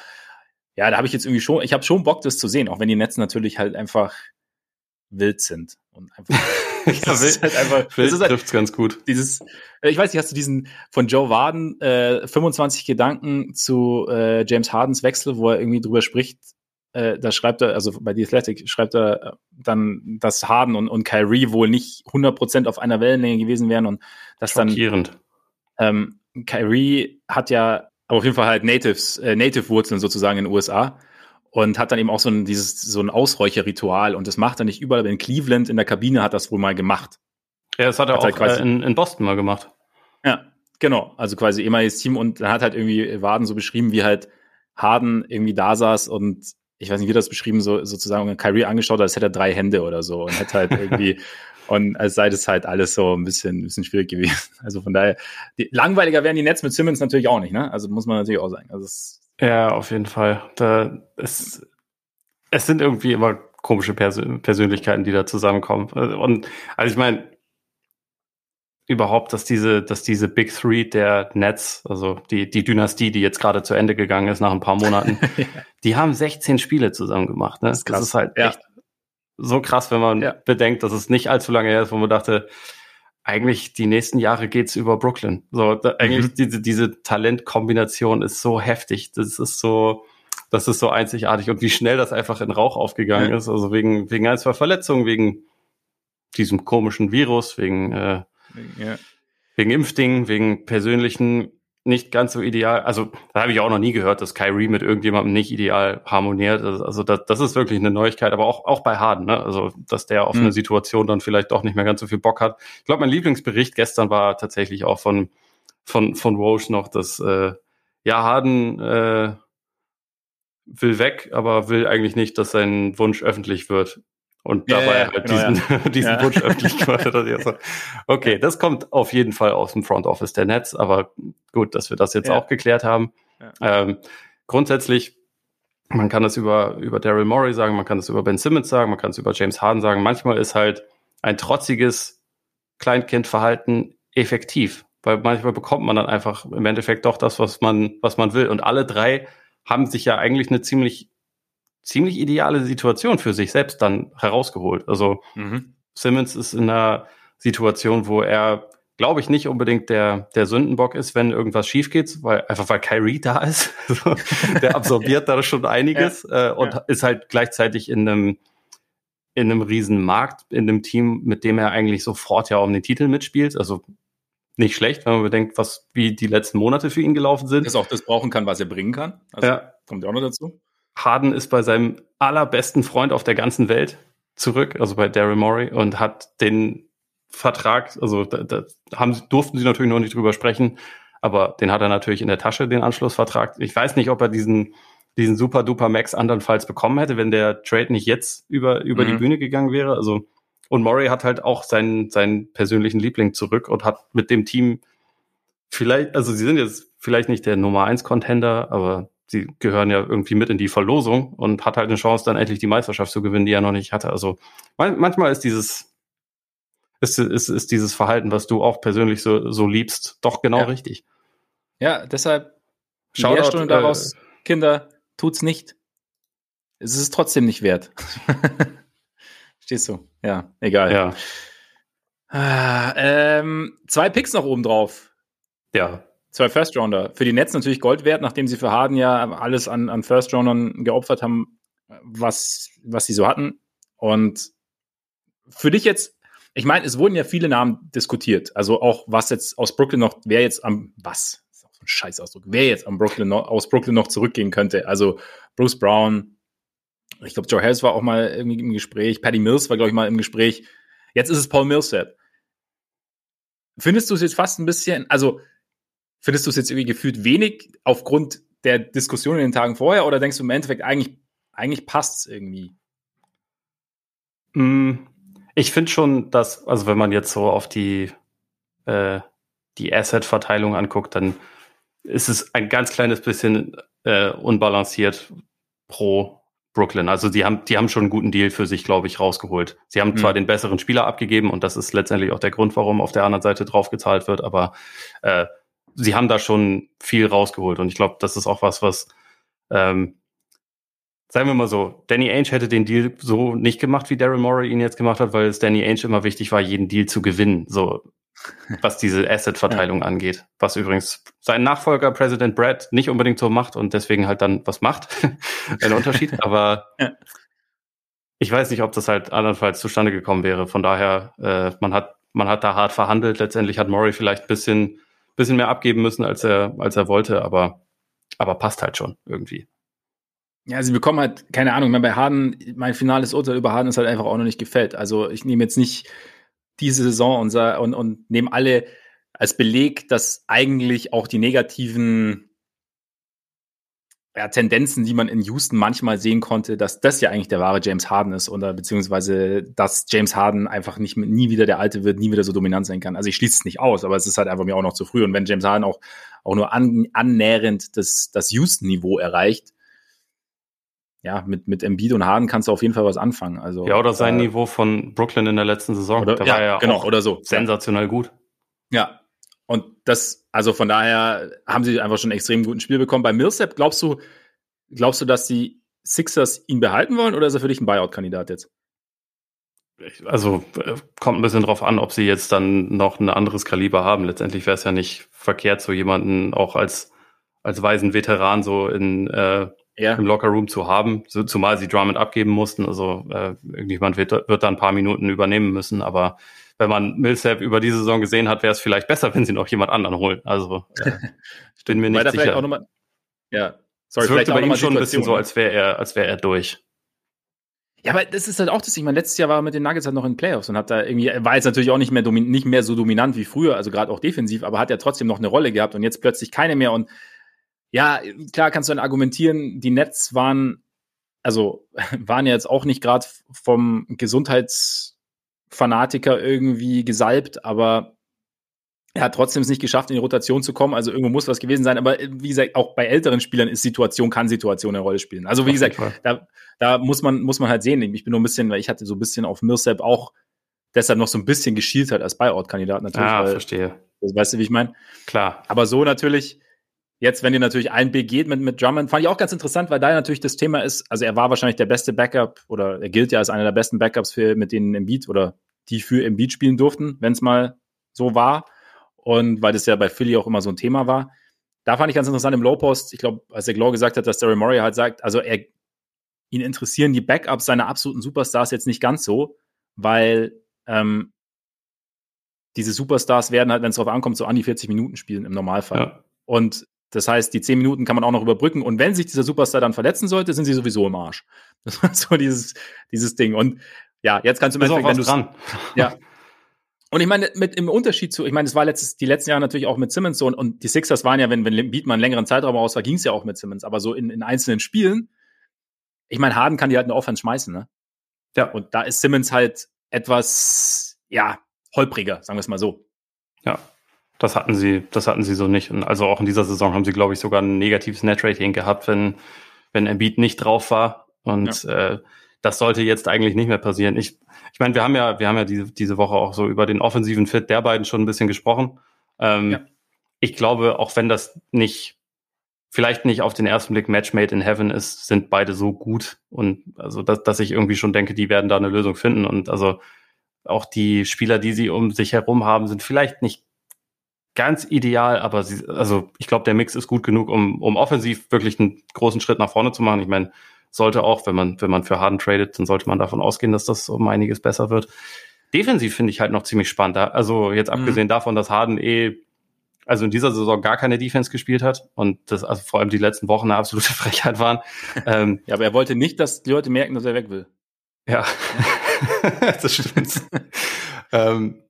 ja, da habe ich jetzt irgendwie schon, ich habe schon Bock, das zu sehen, auch wenn die Netze natürlich halt einfach wild sind und einfach das ist halt einfach, das ist halt, trifft's ganz gut. Dieses, äh, ich weiß nicht, hast du diesen von Joe Warden äh, 25 Gedanken zu äh, James Hardens Wechsel, wo er irgendwie drüber spricht, äh, da schreibt er, also bei The Athletic schreibt er äh, dann, dass Harden und, und Kyrie wohl nicht 100% auf einer Wellenlänge gewesen wären und dass dann ähm, Kyrie hat ja auf jeden Fall halt Natives, äh, Native-Wurzeln sozusagen in den USA und hat dann eben auch so ein, dieses, so ein Ausräucherritual und das macht er nicht überall, in Cleveland in der Kabine hat das wohl mal gemacht. Ja, das hat er hat auch halt quasi, äh, in, in Boston mal gemacht. Ja, genau. Also quasi ehemaliges Team und dann hat halt irgendwie Waden so beschrieben, wie halt Harden irgendwie da saß und ich weiß nicht, wie das beschrieben, so sozusagen Kyrie angeschaut, als hätte er drei Hände oder so und hätte halt irgendwie und als sei das halt alles so ein bisschen, ein bisschen schwierig gewesen. Also von daher, die, langweiliger wären die Nets mit Simmons natürlich auch nicht, ne? Also muss man natürlich auch sagen. Also es ja, auf jeden Fall. Da, es, es sind irgendwie immer komische Pers Persönlichkeiten, die da zusammenkommen. Und also ich meine, überhaupt, dass diese, dass diese Big Three der Nets, also die, die Dynastie, die jetzt gerade zu Ende gegangen ist nach ein paar Monaten, die haben 16 Spiele zusammen gemacht. Ne? Das, ist, das ist halt ja. echt so krass, wenn man ja. bedenkt, dass es nicht allzu lange her ist, wo man dachte, eigentlich die nächsten Jahre geht's über Brooklyn. So, da, eigentlich mhm. diese, diese Talentkombination ist so heftig. Das ist so, das ist so einzigartig und wie schnell das einfach in Rauch aufgegangen ja. ist. Also wegen, wegen ein, zwei Verletzungen, wegen diesem komischen Virus, wegen, äh, ja. wegen Impfdingen, wegen persönlichen nicht ganz so ideal. Also, da habe ich auch noch nie gehört, dass Kyrie mit irgendjemandem nicht ideal harmoniert. Also, also das, das ist wirklich eine Neuigkeit, aber auch, auch bei Harden, ne? Also, dass der auf mhm. eine Situation dann vielleicht doch nicht mehr ganz so viel Bock hat. Ich glaube, mein Lieblingsbericht gestern war tatsächlich auch von, von, von Walsh noch, dass äh, ja, Harden äh, will weg, aber will eigentlich nicht, dass sein Wunsch öffentlich wird und dabei ja, ja, halt genau, diesen, ja. diesen Wunsch öffentlich gemacht hat. okay, das kommt auf jeden Fall aus dem Front Office der Netz, aber gut, dass wir das jetzt auch geklärt haben. Ähm, grundsätzlich, man kann das über, über Daryl Morey sagen, man kann das über Ben Simmons sagen, man kann es über James Harden sagen. Manchmal ist halt ein trotziges Kleinkindverhalten effektiv, weil manchmal bekommt man dann einfach im Endeffekt doch das, was man, was man will. Und alle drei haben sich ja eigentlich eine ziemlich ziemlich ideale Situation für sich selbst dann herausgeholt. Also mhm. Simmons ist in einer Situation, wo er, glaube ich, nicht unbedingt der, der Sündenbock ist, wenn irgendwas schief geht, weil einfach weil Kyrie da ist. der absorbiert da schon einiges ja. äh, und ja. ist halt gleichzeitig in einem in einem riesen Markt, in einem Team, mit dem er eigentlich sofort ja um den Titel mitspielt. Also nicht schlecht, wenn man bedenkt, was wie die letzten Monate für ihn gelaufen sind. Dass er auch das brauchen kann, was er bringen kann. Also ja. kommt ja auch noch dazu. Harden ist bei seinem allerbesten Freund auf der ganzen Welt zurück, also bei Daryl Morey, und hat den Vertrag, also da, da haben, durften sie natürlich noch nicht drüber sprechen, aber den hat er natürlich in der Tasche, den Anschlussvertrag. Ich weiß nicht, ob er diesen, diesen super duper Max andernfalls bekommen hätte, wenn der Trade nicht jetzt über, über mhm. die Bühne gegangen wäre. Also, und Morey hat halt auch seinen, seinen persönlichen Liebling zurück und hat mit dem Team vielleicht, also sie sind jetzt vielleicht nicht der Nummer eins Contender, aber sie gehören ja irgendwie mit in die Verlosung und hat halt eine Chance, dann endlich die Meisterschaft zu gewinnen, die er noch nicht hatte. Also manchmal ist dieses, ist, ist, ist dieses Verhalten, was du auch persönlich so, so liebst, doch genau ja. richtig. Ja, deshalb Shoutout, Lehrstunde äh, daraus, Kinder, tut's nicht. Es ist trotzdem nicht wert. Stehst du? Ja, egal. Ja. Ah, ähm, zwei Picks noch oben drauf. Ja. Zwei First-Rounder. Für die Nets natürlich Gold wert, nachdem sie für Harden ja alles an, an First-Roundern geopfert haben, was, was sie so hatten. Und für dich jetzt, ich meine, es wurden ja viele Namen diskutiert. Also auch, was jetzt aus Brooklyn noch, wer jetzt am, was? Das ist auch so ein Scheißausdruck. Wer jetzt am Brooklyn noch, aus Brooklyn noch zurückgehen könnte. Also Bruce Brown, ich glaube, Joe Harris war auch mal irgendwie im Gespräch. Patty Mills war, glaube ich, mal im Gespräch. Jetzt ist es Paul Millsap. Findest du es jetzt fast ein bisschen, also Findest du es jetzt irgendwie gefühlt wenig aufgrund der Diskussion in den Tagen vorher oder denkst du im Endeffekt eigentlich, eigentlich passt es irgendwie? Mm, ich finde schon, dass, also wenn man jetzt so auf die, äh, die Asset-Verteilung anguckt, dann ist es ein ganz kleines bisschen äh, unbalanciert pro Brooklyn. Also die haben, die haben schon einen guten Deal für sich, glaube ich, rausgeholt. Sie haben mhm. zwar den besseren Spieler abgegeben und das ist letztendlich auch der Grund, warum auf der anderen Seite draufgezahlt wird, aber äh, sie haben da schon viel rausgeholt. Und ich glaube, das ist auch was, was, ähm, sagen wir mal so, Danny Ainge hätte den Deal so nicht gemacht, wie Daryl Morey ihn jetzt gemacht hat, weil es Danny Ainge immer wichtig war, jeden Deal zu gewinnen. So, was diese Asset-Verteilung ja. angeht. Was übrigens sein Nachfolger, Präsident Brad, nicht unbedingt so macht und deswegen halt dann was macht. Ein Unterschied. Aber ja. ich weiß nicht, ob das halt andernfalls zustande gekommen wäre. Von daher, äh, man hat, man hat da hart verhandelt. Letztendlich hat Murray vielleicht ein bisschen bisschen mehr abgeben müssen, als er, als er wollte, aber, aber passt halt schon irgendwie. Ja, sie bekommen halt, keine Ahnung, bei Harden, mein finales Urteil über Harden ist halt einfach auch noch nicht gefällt. Also ich nehme jetzt nicht diese Saison und, und, und nehme alle als Beleg, dass eigentlich auch die negativen ja, Tendenzen, die man in Houston manchmal sehen konnte, dass das ja eigentlich der wahre James Harden ist oder beziehungsweise, dass James Harden einfach nicht nie wieder der Alte wird, nie wieder so dominant sein kann. Also ich schließe es nicht aus, aber es ist halt einfach mir auch noch zu früh. Und wenn James Harden auch, auch nur an, annähernd das, das Houston-Niveau erreicht, ja, mit, mit Embiid und Harden kannst du auf jeden Fall was anfangen. Also, ja, oder sein äh, Niveau von Brooklyn in der letzten Saison. Oder, da ja, war ja genau, oder so. Sensationell gut. Ja. Und das, also von daher haben sie einfach schon extrem guten Spiel bekommen. Bei Millsap glaubst du, glaubst du, dass die Sixers ihn behalten wollen oder ist er für dich ein Buyout-Kandidat jetzt? Also äh, kommt ein bisschen drauf an, ob sie jetzt dann noch ein anderes Kaliber haben. Letztendlich wäre es ja nicht verkehrt, so jemanden auch als, als weisen Veteran so in, äh, ja. im Lockerroom zu haben, so, zumal sie Drummond abgeben mussten. Also äh, irgendjemand wird, wird da ein paar Minuten übernehmen müssen, aber wenn man Millsap über die Saison gesehen hat, wäre es vielleicht besser, wenn sie noch jemand anderen holen. Also äh, bin mir nicht sicher. Auch noch mal, ja, sorry, es wirkte bei ihm schon ein bisschen so, als wäre er, als wäre er durch. Ja, aber das ist halt auch das. Ich meine, letztes Jahr war er mit den Nuggets halt noch in Playoffs und hat da irgendwie, war jetzt natürlich auch nicht mehr, nicht mehr so dominant wie früher, also gerade auch defensiv, aber hat ja trotzdem noch eine Rolle gehabt und jetzt plötzlich keine mehr. Und ja, klar kannst du dann argumentieren, die Nets waren, also waren ja jetzt auch nicht gerade vom Gesundheitsfanatiker irgendwie gesalbt, aber er hat trotzdem es nicht geschafft, in die Rotation zu kommen. Also irgendwo muss was gewesen sein. Aber äh, wie gesagt, auch bei älteren Spielern ist Situation, kann Situation eine Rolle spielen. Also wie gesagt, da, da muss man, muss man halt sehen. Ich bin nur ein bisschen, weil ich hatte so ein bisschen auf Millsap auch deshalb noch so ein bisschen geschielt hat als Buyout-Kandidat natürlich. Ah, verstehe. Weißt du, wie ich meine? Klar. Aber so natürlich, jetzt, wenn dir natürlich ein B geht mit, mit Drummond, fand ich auch ganz interessant, weil da natürlich das Thema ist, also er war wahrscheinlich der beste Backup oder er gilt ja als einer der besten Backups für, mit denen im Beat oder die für im Beat spielen durften, wenn es mal so war. Und weil das ja bei Philly auch immer so ein Thema war. Da fand ich ganz interessant im Low Post, ich glaube, als der Glow gesagt hat, dass Daryl Murray halt sagt, also er, ihn interessieren die Backups seiner absoluten Superstars jetzt nicht ganz so, weil ähm, diese Superstars werden halt, wenn es darauf ankommt, so an die 40 Minuten spielen im Normalfall. Ja. Und das heißt, die 10 Minuten kann man auch noch überbrücken. Und wenn sich dieser Superstar dann verletzen sollte, sind sie sowieso im Arsch. Das war so dieses, dieses Ding. Und ja, jetzt kannst du mir wenn du dran. Ja, Und ich meine, mit im Unterschied zu, ich meine, es war letztes, die letzten Jahre natürlich auch mit Simmons so und, und die Sixers waren ja, wenn, wenn Beat mal einen längeren Zeitraum aus war, ging es ja auch mit Simmons. Aber so in, in einzelnen Spielen, ich meine, Harden kann die halt eine Offense schmeißen, ne? Ja. Und da ist Simmons halt etwas, ja, holpriger, sagen wir es mal so. Ja. Das hatten sie, das hatten sie so nicht. Und also auch in dieser Saison haben sie, glaube ich, sogar ein negatives Net-Rating gehabt, wenn, wenn Embiid nicht drauf war. Und ja. äh, das sollte jetzt eigentlich nicht mehr passieren. Ich, ich meine, wir haben ja, wir haben ja diese, diese Woche auch so über den offensiven Fit der beiden schon ein bisschen gesprochen. Ähm, ja. Ich glaube, auch wenn das nicht, vielleicht nicht auf den ersten Blick Match made in heaven ist, sind beide so gut und also, dass, dass ich irgendwie schon denke, die werden da eine Lösung finden und also auch die Spieler, die sie um sich herum haben, sind vielleicht nicht ganz ideal, aber sie, also ich glaube, der Mix ist gut genug, um, um offensiv wirklich einen großen Schritt nach vorne zu machen. Ich meine, sollte auch, wenn man, wenn man für Harden tradet, dann sollte man davon ausgehen, dass das um einiges besser wird. Defensiv finde ich halt noch ziemlich spannend. Also jetzt mhm. abgesehen mhm. davon, dass Harden eh, also in dieser Saison gar keine Defense gespielt hat und das also vor allem die letzten Wochen eine absolute Frechheit waren. ähm, ja, aber er wollte nicht, dass die Leute merken, dass er weg will. Ja, das stimmt. ähm,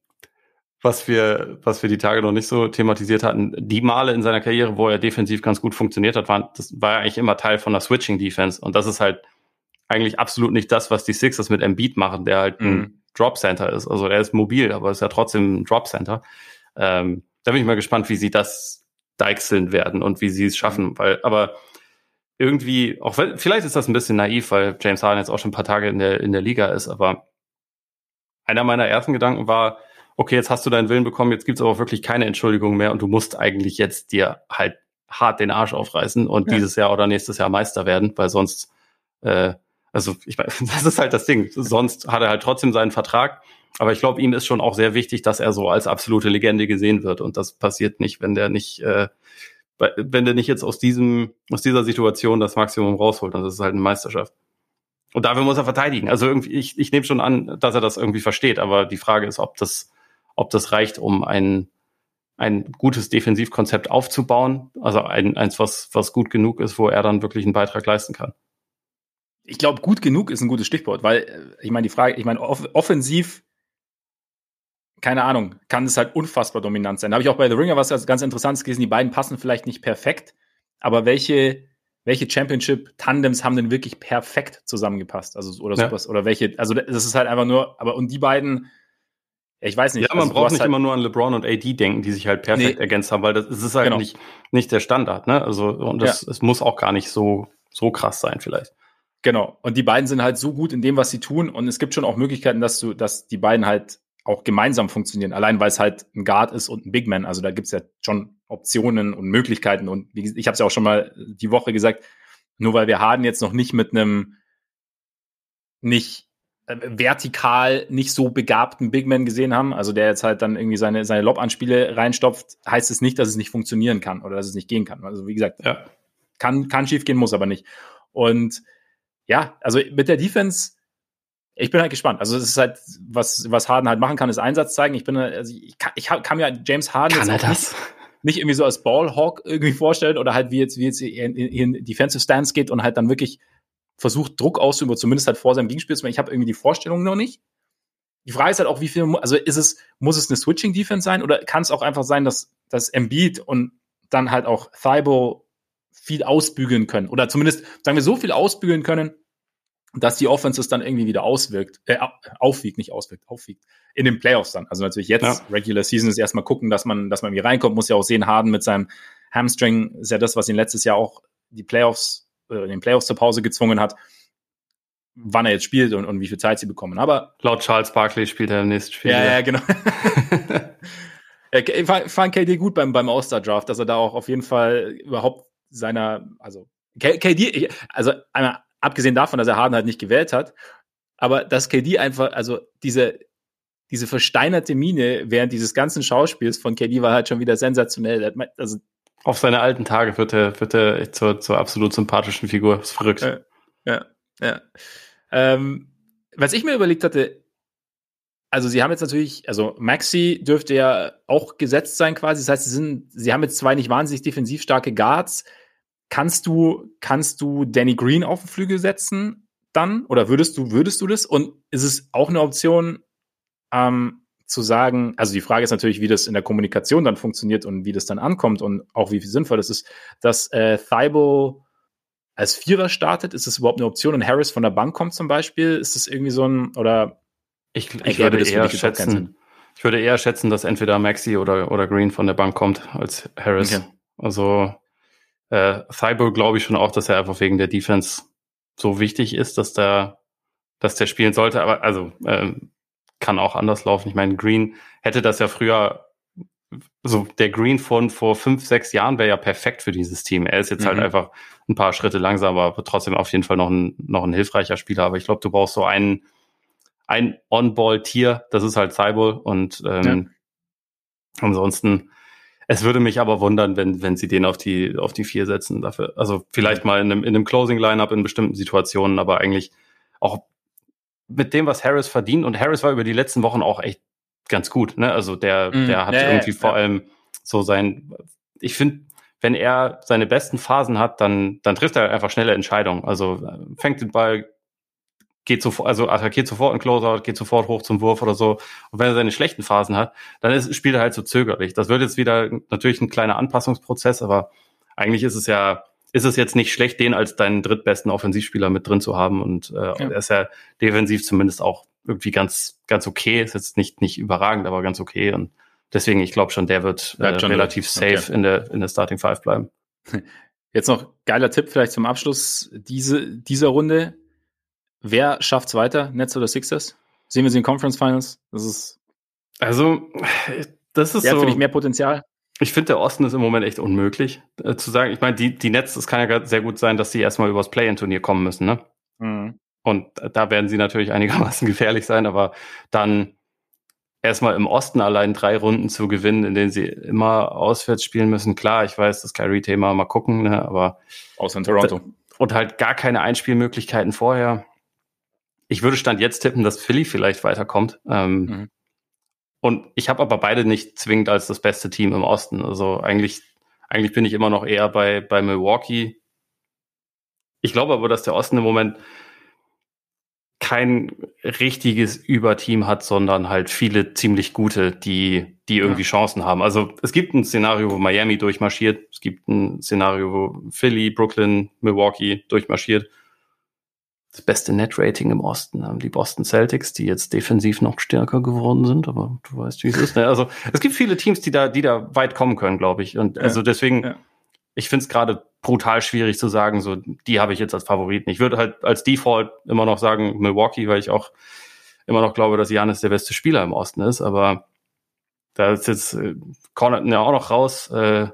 was wir, was wir die Tage noch nicht so thematisiert hatten, die Male in seiner Karriere, wo er defensiv ganz gut funktioniert hat, waren, das war eigentlich immer Teil von der Switching Defense. Und das ist halt eigentlich absolut nicht das, was die Sixers mit Embiid machen, der halt mhm. ein Drop Center ist. Also er ist mobil, aber ist ja trotzdem ein Drop Center. Ähm, da bin ich mal gespannt, wie sie das deichseln werden und wie sie es schaffen, weil, aber irgendwie, auch wenn, vielleicht ist das ein bisschen naiv, weil James Harden jetzt auch schon ein paar Tage in der, in der Liga ist, aber einer meiner ersten Gedanken war, okay, jetzt hast du deinen Willen bekommen, jetzt gibt's aber wirklich keine Entschuldigung mehr und du musst eigentlich jetzt dir halt hart den Arsch aufreißen und ja. dieses Jahr oder nächstes Jahr Meister werden, weil sonst, äh, also ich meine, das ist halt das Ding. Sonst hat er halt trotzdem seinen Vertrag. Aber ich glaube, ihm ist schon auch sehr wichtig, dass er so als absolute Legende gesehen wird. Und das passiert nicht, wenn der nicht, äh, wenn der nicht jetzt aus diesem, aus dieser Situation das Maximum rausholt. Und das ist halt eine Meisterschaft. Und dafür muss er verteidigen. Also irgendwie, ich, ich nehme schon an, dass er das irgendwie versteht. Aber die Frage ist, ob das, ob das reicht, um ein, ein gutes Defensivkonzept aufzubauen. Also ein, eins, was, was gut genug ist, wo er dann wirklich einen Beitrag leisten kann. Ich glaube, gut genug ist ein gutes Stichwort, weil äh, ich meine, die Frage, ich meine, off offensiv, keine Ahnung, kann es halt unfassbar dominant sein. Da habe ich auch bei The Ringer was ganz Interessantes gelesen. Die beiden passen vielleicht nicht perfekt, aber welche, welche Championship-Tandems haben denn wirklich perfekt zusammengepasst? Also, oder, ja. oder welche, also das ist halt einfach nur, aber und die beiden, ich weiß nicht. Ja, man also, braucht nicht halt immer nur an LeBron und AD denken, die sich halt perfekt nee. ergänzt haben, weil das, das ist halt genau. nicht, nicht der Standard, ne? Also, und das, ja. es muss auch gar nicht so, so krass sein, vielleicht. Genau. Und die beiden sind halt so gut in dem, was sie tun. Und es gibt schon auch Möglichkeiten, dass du, dass die beiden halt auch gemeinsam funktionieren. Allein weil es halt ein Guard ist und ein Big Man. Also da gibt's ja schon Optionen und Möglichkeiten. Und ich habe es ja auch schon mal die Woche gesagt, nur weil wir Harden jetzt noch nicht mit einem nicht vertikal nicht so begabten Big Man gesehen haben, also der jetzt halt dann irgendwie seine, seine Lob-Anspiele reinstopft, heißt es nicht, dass es nicht funktionieren kann oder dass es nicht gehen kann. Also wie gesagt, ja. kann, kann schief gehen, muss aber nicht. Und ja, also mit der Defense, ich bin halt gespannt. Also es ist halt, was, was Harden halt machen kann, ist Einsatz zeigen. Ich bin, also ich kann, ich kann mir James Harden kann jetzt nicht, nicht irgendwie so als Ballhawk irgendwie vorstellen oder halt wie jetzt, wie jetzt in, in Defensive Stance geht und halt dann wirklich versucht, Druck auszuüben, zumindest halt vor seinem Gegenspiel. Ich habe irgendwie die Vorstellung noch nicht. Die Frage ist halt auch, wie viel, also ist es, muss es eine Switching-Defense sein oder kann es auch einfach sein, dass, dass Embiid und dann halt auch Thibault viel ausbügeln können oder zumindest, sagen wir, so viel ausbügeln können, dass die Offense es dann irgendwie wieder auswirkt, äh, aufwiegt, nicht auswirkt, aufwiegt, in den Playoffs dann. Also natürlich jetzt, ja. Regular Season ist erstmal gucken, dass man, dass man irgendwie reinkommt, muss ja auch sehen, Harden mit seinem Hamstring ist ja das, was ihn letztes Jahr auch die Playoffs, äh, in den Playoffs zur Pause gezwungen hat, wann er jetzt spielt und, und wie viel Zeit sie bekommen. Aber laut Charles Barkley spielt er im nächsten Spiel. Ja, ja, genau. ich fand KD gut beim, beim All-Star-Draft, dass er da auch auf jeden Fall überhaupt seiner, also KD, also einmal abgesehen davon, dass er Harden halt nicht gewählt hat, aber dass KD einfach, also diese, diese versteinerte Miene während dieses ganzen Schauspiels von KD war halt schon wieder sensationell. Also, Auf seine alten Tage wird er, wird er zur, zur absolut sympathischen Figur. Das ist verrückt. Ja, ja. Ähm, was ich mir überlegt hatte, also sie haben jetzt natürlich, also Maxi dürfte ja auch gesetzt sein quasi. Das heißt, sie sind, sie haben jetzt zwei nicht wahnsinnig defensiv starke Guards. Kannst du, kannst du Danny Green auf den Flügel setzen dann? Oder würdest du, würdest du das? Und ist es auch eine Option, ähm, zu sagen, also die Frage ist natürlich, wie das in der Kommunikation dann funktioniert und wie das dann ankommt und auch wie sinnvoll das ist, dass äh, Thibault als Vierer startet, ist das überhaupt eine Option und Harris von der Bank kommt zum Beispiel, ist das irgendwie so ein, oder ich, ich würde eher schätzen, ich würde eher schätzen, dass entweder Maxi oder, oder Green von der Bank kommt als Harris. Okay. Also äh, Thibault glaube ich schon auch, dass er einfach wegen der Defense so wichtig ist, dass der, dass der spielen sollte. Aber also äh, kann auch anders laufen. Ich meine, Green hätte das ja früher, so der Green von vor fünf, sechs Jahren wäre ja perfekt für dieses Team. Er ist jetzt halt mhm. halt einfach ein paar Schritte langsamer, aber trotzdem auf jeden Fall noch ein, noch ein hilfreicher Spieler. Aber ich glaube, du brauchst so einen, ein On-Ball-Tier, das ist halt Cyborg und ähm, ja. ansonsten es würde mich aber wundern, wenn, wenn sie den auf die, auf die vier setzen dafür. Also vielleicht mal in einem, in einem Closing-Lineup in bestimmten Situationen, aber eigentlich auch mit dem, was Harris verdient. Und Harris war über die letzten Wochen auch echt ganz gut. Ne? Also der, mm, der hat ja, irgendwie vor allem so sein, ich finde, wenn er seine besten Phasen hat, dann, dann trifft er einfach schnelle Entscheidungen. Also äh, fängt den Ball geht sofort, also attackiert sofort einen Closeout, geht sofort hoch zum Wurf oder so. Und wenn er seine schlechten Phasen hat, dann ist, spielt er halt so zögerlich. Das wird jetzt wieder natürlich ein kleiner Anpassungsprozess, aber eigentlich ist es ja, ist es jetzt nicht schlecht, den als deinen drittbesten Offensivspieler mit drin zu haben. Und äh, ja. er ist ja defensiv zumindest auch irgendwie ganz, ganz okay. Ist jetzt nicht, nicht überragend, aber ganz okay. Und deswegen, ich glaube schon, der wird äh, relativ safe okay. in der, in der Starting Five bleiben. Jetzt noch geiler Tipp vielleicht zum Abschluss diese, dieser Runde. Wer schafft's weiter? Nets oder Sixers? Sehen wir sie in Conference Finals? Das ist. Also, das ist so. für dich mehr Potenzial? Ich finde, der Osten ist im Moment echt unmöglich äh, zu sagen. Ich meine, die, die Nets, es kann ja sehr gut sein, dass sie erstmal übers Play-In-Turnier kommen müssen, ne? Mhm. Und da werden sie natürlich einigermaßen gefährlich sein, aber dann erstmal im Osten allein drei Runden zu gewinnen, in denen sie immer auswärts spielen müssen. Klar, ich weiß, das Kyrie-Thema, mal gucken, ne? aber. Außer in Toronto. Und halt gar keine Einspielmöglichkeiten vorher ich würde Stand jetzt tippen, dass Philly vielleicht weiterkommt. Ähm, mhm. Und ich habe aber beide nicht zwingend als das beste Team im Osten. Also eigentlich, eigentlich bin ich immer noch eher bei, bei Milwaukee. Ich glaube aber, dass der Osten im Moment kein richtiges Überteam hat, sondern halt viele ziemlich gute, die, die irgendwie ja. Chancen haben. Also es gibt ein Szenario, wo Miami durchmarschiert. Es gibt ein Szenario, wo Philly, Brooklyn, Milwaukee durchmarschiert das beste Net-Rating im Osten haben die Boston Celtics, die jetzt defensiv noch stärker geworden sind, aber du weißt, wie es ist. Ne? Also es gibt viele Teams, die da, die da weit kommen können, glaube ich. Und ja. also deswegen, ja. ich finde es gerade brutal schwierig zu sagen, so die habe ich jetzt als Favoriten. Ich würde halt als Default immer noch sagen Milwaukee, weil ich auch immer noch glaube, dass Janis der beste Spieler im Osten ist, aber da ist jetzt äh, Connaughton ja auch noch raus. Äh,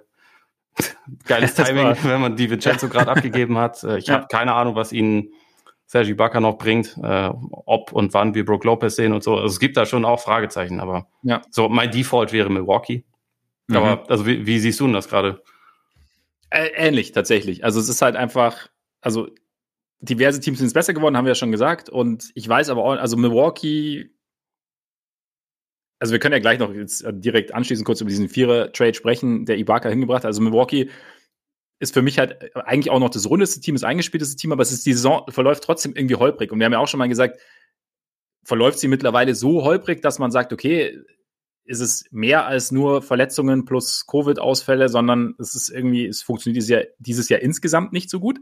geiles Timing, wenn man die Vincenzo gerade abgegeben hat. Äh, ich ja. habe keine Ahnung, was ihnen Sergi Bakker noch bringt, äh, ob und wann wir Brook Lopez sehen und so. Also es gibt da schon auch Fragezeichen, aber ja. so mein Default wäre Milwaukee. Mhm. Aber also wie, wie siehst du denn das gerade? Ähnlich tatsächlich. Also es ist halt einfach, also diverse Teams sind es besser geworden, haben wir ja schon gesagt. Und ich weiß aber auch, also Milwaukee also wir können ja gleich noch jetzt direkt anschließend kurz über diesen Vierer-Trade sprechen, der Ibaka hingebracht hat. Also Milwaukee ist für mich halt äh, eigentlich auch noch das rundeste Team, das eingespielteste Team, aber es ist die Saison verläuft trotzdem irgendwie holprig. Und wir haben ja auch schon mal gesagt, verläuft sie mittlerweile so holprig, dass man sagt, okay, ist es mehr als nur Verletzungen plus Covid-Ausfälle, sondern es ist irgendwie, es funktioniert dieses Jahr, dieses Jahr insgesamt nicht so gut.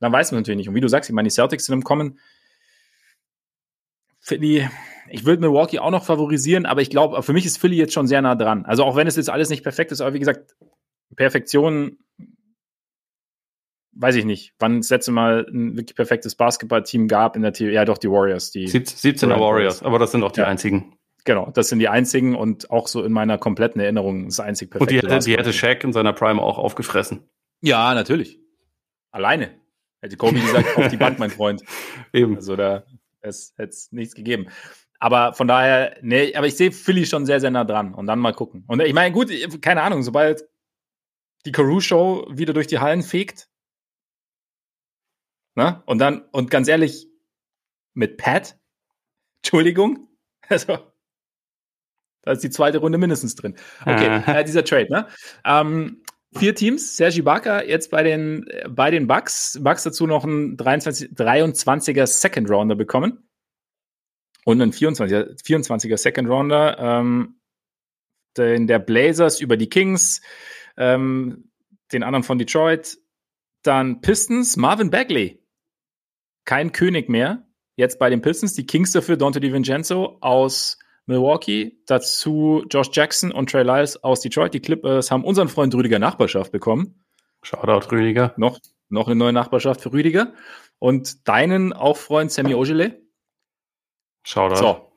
Dann weiß man natürlich nicht. Und wie du sagst, ich meine, die Celtics sind im Kommen. Philly, ich würde Milwaukee auch noch favorisieren, aber ich glaube, für mich ist Philly jetzt schon sehr nah dran. Also auch wenn es jetzt alles nicht perfekt ist, aber wie gesagt, Perfektion, weiß ich nicht, wann das letzte Mal ein wirklich perfektes Basketballteam gab in der Theorie. Ja, doch, die Warriors. Die 17er Warriors, aber das sind auch die ja. einzigen. Genau, das sind die einzigen und auch so in meiner kompletten Erinnerung das einzig perfekte. Und die hätte, die hätte Shaq in seiner Prime auch aufgefressen. Ja, natürlich. Alleine. Hätte Kobe gesagt, auf die Bank, mein Freund. Eben. Also da hätte es nichts gegeben. Aber von daher, nee, aber ich sehe Philly schon sehr, sehr nah dran und dann mal gucken. Und ich meine, gut, keine Ahnung, sobald die Carew-Show wieder durch die Hallen fegt, ne? Und dann, und ganz ehrlich, mit Pat, Entschuldigung, also, da ist die zweite Runde mindestens drin. Okay, äh, dieser Trade, ne? Ähm, vier Teams, Sergi Barker jetzt bei den, bei den Bucks, Bucks dazu noch einen 23, 23er Second Rounder bekommen und ein 24er, 24er Second Rounder. Ähm, den der Blazers über die Kings, ähm, den anderen von Detroit, dann Pistons, Marvin Bagley. Kein König mehr. Jetzt bei den Pistons, die Kings dafür Dante DiVincenzo aus Milwaukee, dazu Josh Jackson und Trey Lyles aus Detroit. Die Clippers haben unseren Freund Rüdiger Nachbarschaft bekommen. Shoutout Rüdiger. Noch, noch eine neue Nachbarschaft für Rüdiger. Und deinen auch Freund Sammy Ogile. Shoutout. So.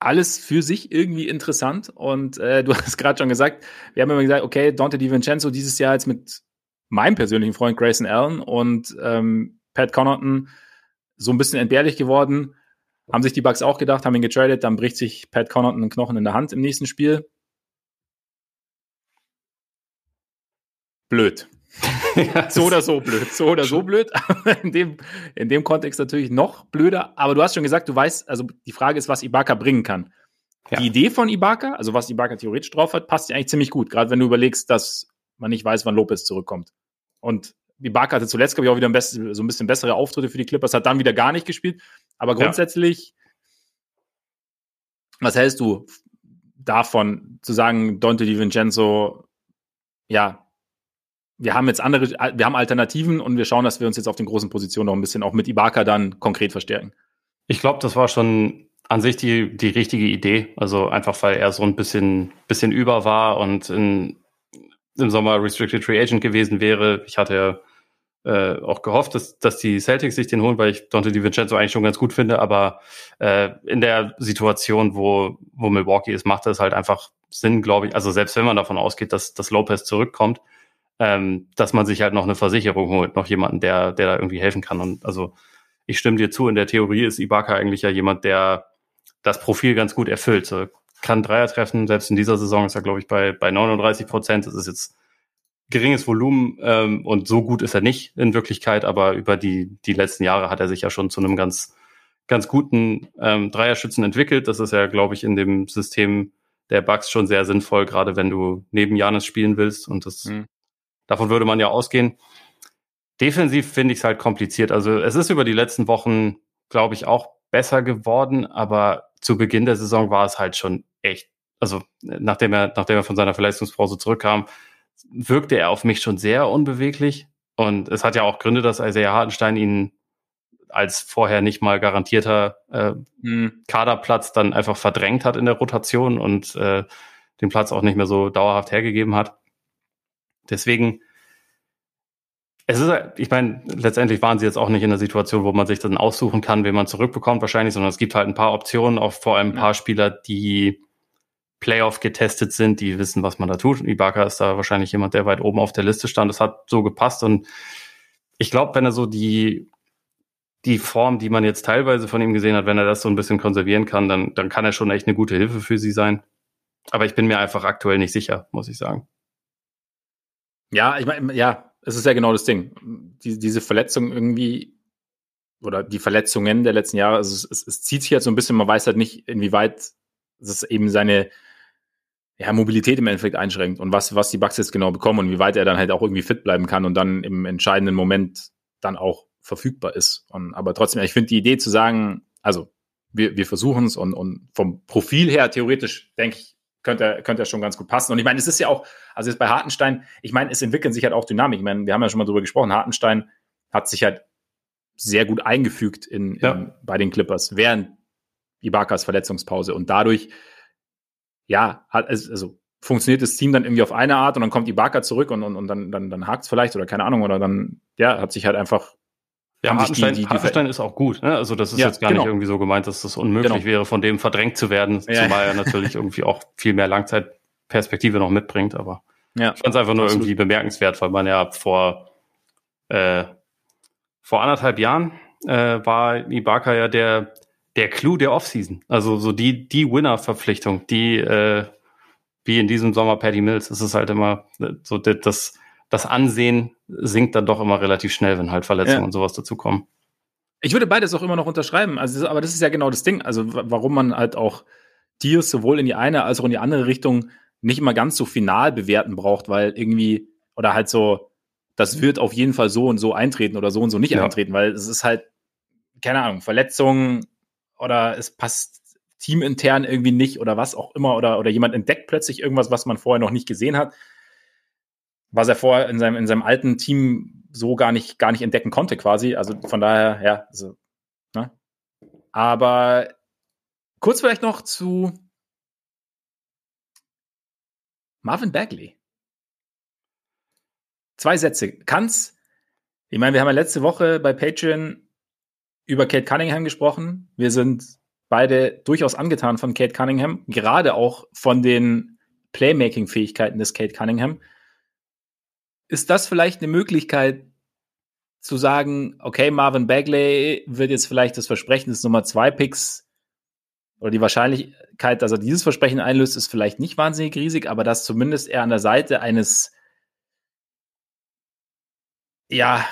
Alles für sich irgendwie interessant. Und äh, du hast gerade schon gesagt, wir haben immer gesagt, okay, Dante DiVincenzo dieses Jahr jetzt mit meinem persönlichen Freund Grayson Allen und ähm, Pat Connaughton so ein bisschen entbehrlich geworden. Haben sich die Bucks auch gedacht, haben ihn getradet, dann bricht sich Pat Connaughton einen Knochen in der Hand im nächsten Spiel. Blöd. so oder so blöd. So oder so blöd. in, dem, in dem Kontext natürlich noch blöder. Aber du hast schon gesagt, du weißt, also die Frage ist, was Ibaka bringen kann. Ja. Die Idee von Ibaka, also was Ibaka theoretisch drauf hat, passt dir eigentlich ziemlich gut. Gerade wenn du überlegst, dass man nicht weiß, wann Lopez zurückkommt. Und Ibaka hatte zuletzt, glaube ich, auch wieder ein so ein bisschen bessere Auftritte für die Clippers, hat dann wieder gar nicht gespielt. Aber grundsätzlich, ja. was hältst du davon, zu sagen, Dante DiVincenzo, ja, wir haben jetzt andere, wir haben Alternativen und wir schauen, dass wir uns jetzt auf den großen Positionen noch ein bisschen auch mit Ibaka dann konkret verstärken. Ich glaube, das war schon an sich die, die richtige Idee. Also einfach, weil er so ein bisschen, bisschen über war und in, im Sommer Restricted Free Agent gewesen wäre. Ich hatte äh, auch gehofft, dass, dass die Celtics sich den holen, weil ich Dante DiVincenzo eigentlich schon ganz gut finde. Aber äh, in der Situation, wo, wo Milwaukee ist, macht das halt einfach Sinn, glaube ich. Also selbst wenn man davon ausgeht, dass, dass Lopez zurückkommt, ähm, dass man sich halt noch eine Versicherung holt, noch jemanden, der, der da irgendwie helfen kann. Und also ich stimme dir zu, in der Theorie ist Ibaka eigentlich ja jemand, der das Profil ganz gut erfüllt. So, kann Dreier treffen, selbst in dieser Saison ist er, glaube ich, bei, bei 39 Prozent. Das ist jetzt geringes Volumen ähm, und so gut ist er nicht in Wirklichkeit, aber über die, die letzten Jahre hat er sich ja schon zu einem ganz, ganz guten ähm, Dreierschützen entwickelt. Das ist ja, glaube ich, in dem System der Bugs schon sehr sinnvoll, gerade wenn du neben Janis spielen willst. Und das mhm. Davon würde man ja ausgehen. Defensiv finde ich es halt kompliziert. Also es ist über die letzten Wochen, glaube ich, auch besser geworden, aber zu Beginn der Saison war es halt schon echt, also nachdem er, nachdem er von seiner Verletzungspause zurückkam, wirkte er auf mich schon sehr unbeweglich. Und es hat ja auch Gründe, dass Isaiah Hartenstein ihn als vorher nicht mal garantierter äh, mhm. Kaderplatz dann einfach verdrängt hat in der Rotation und äh, den Platz auch nicht mehr so dauerhaft hergegeben hat. Deswegen es ist, ich meine, letztendlich waren sie jetzt auch nicht in der Situation, wo man sich dann aussuchen kann, wen man zurückbekommt wahrscheinlich, sondern es gibt halt ein paar Optionen, auch vor allem ein paar Spieler, die Playoff getestet sind, die wissen, was man da tut. Ibaka ist da wahrscheinlich jemand, der weit oben auf der Liste stand. Das hat so gepasst und ich glaube, wenn er so die die Form, die man jetzt teilweise von ihm gesehen hat, wenn er das so ein bisschen konservieren kann, dann, dann kann er schon echt eine gute Hilfe für sie sein. Aber ich bin mir einfach aktuell nicht sicher, muss ich sagen. Ja, ich meine, ja, es ist ja genau das Ding. Die, diese Verletzung irgendwie oder die Verletzungen der letzten Jahre, also es, es, es zieht sich halt so ein bisschen, man weiß halt nicht, inwieweit es eben seine ja, Mobilität im Endeffekt einschränkt und was, was die Bugs jetzt genau bekommen und wie weit er dann halt auch irgendwie fit bleiben kann und dann im entscheidenden Moment dann auch verfügbar ist. Und, aber trotzdem, ich finde die Idee zu sagen, also wir, wir versuchen es und, und vom Profil her theoretisch, denke ich, könnte, könnte er schon ganz gut passen. Und ich meine, es ist ja auch, also jetzt bei Hartenstein, ich meine, es entwickeln sich halt auch Dynamik. Ich meine, wir haben ja schon mal drüber gesprochen, Hartenstein hat sich halt sehr gut eingefügt in, ja. in bei den Clippers während Ibakas Verletzungspause. Und dadurch, ja, hat es, also funktioniert das Team dann irgendwie auf eine Art und dann kommt Ibaka zurück und, und, und dann, dann, dann hakt es vielleicht oder keine Ahnung, oder dann, ja, hat sich halt einfach ja, Hartenstein, die, die, die Hartenstein ist auch gut. Ne? Also das ist ja, jetzt gar genau. nicht irgendwie so gemeint, dass das unmöglich genau. wäre, von dem verdrängt zu werden, ja. zumal er natürlich irgendwie auch viel mehr Langzeitperspektive noch mitbringt. Aber ja. ich fand es einfach nur Absolut. irgendwie bemerkenswert, weil man ja vor, äh, vor anderthalb Jahren äh, war Ibaka ja der, der Clou der Offseason. Also so die, die Winner-Verpflichtung, die äh, wie in diesem Sommer Patty Mills. Es ist halt immer äh, so das das Ansehen sinkt dann doch immer relativ schnell, wenn halt Verletzungen ja. und sowas dazukommen. Ich würde beides auch immer noch unterschreiben. Also, aber das ist ja genau das Ding. Also, warum man halt auch Deals sowohl in die eine als auch in die andere Richtung nicht immer ganz so final bewerten braucht, weil irgendwie, oder halt so, das wird auf jeden Fall so und so eintreten oder so und so nicht ja. eintreten, weil es ist halt, keine Ahnung, Verletzungen oder es passt teamintern irgendwie nicht oder was auch immer oder, oder jemand entdeckt plötzlich irgendwas, was man vorher noch nicht gesehen hat was er vorher in seinem, in seinem alten Team so gar nicht, gar nicht entdecken konnte, quasi. Also von daher, ja, also, ne? Aber kurz vielleicht noch zu Marvin Bagley. Zwei Sätze. Kann's, ich meine, wir haben ja letzte Woche bei Patreon über Kate Cunningham gesprochen. Wir sind beide durchaus angetan von Kate Cunningham, gerade auch von den Playmaking-Fähigkeiten des Kate Cunningham ist das vielleicht eine Möglichkeit zu sagen, okay, Marvin Bagley wird jetzt vielleicht das Versprechen des Nummer zwei Picks oder die Wahrscheinlichkeit, dass er dieses Versprechen einlöst, ist vielleicht nicht wahnsinnig riesig, aber dass zumindest er an der Seite eines ja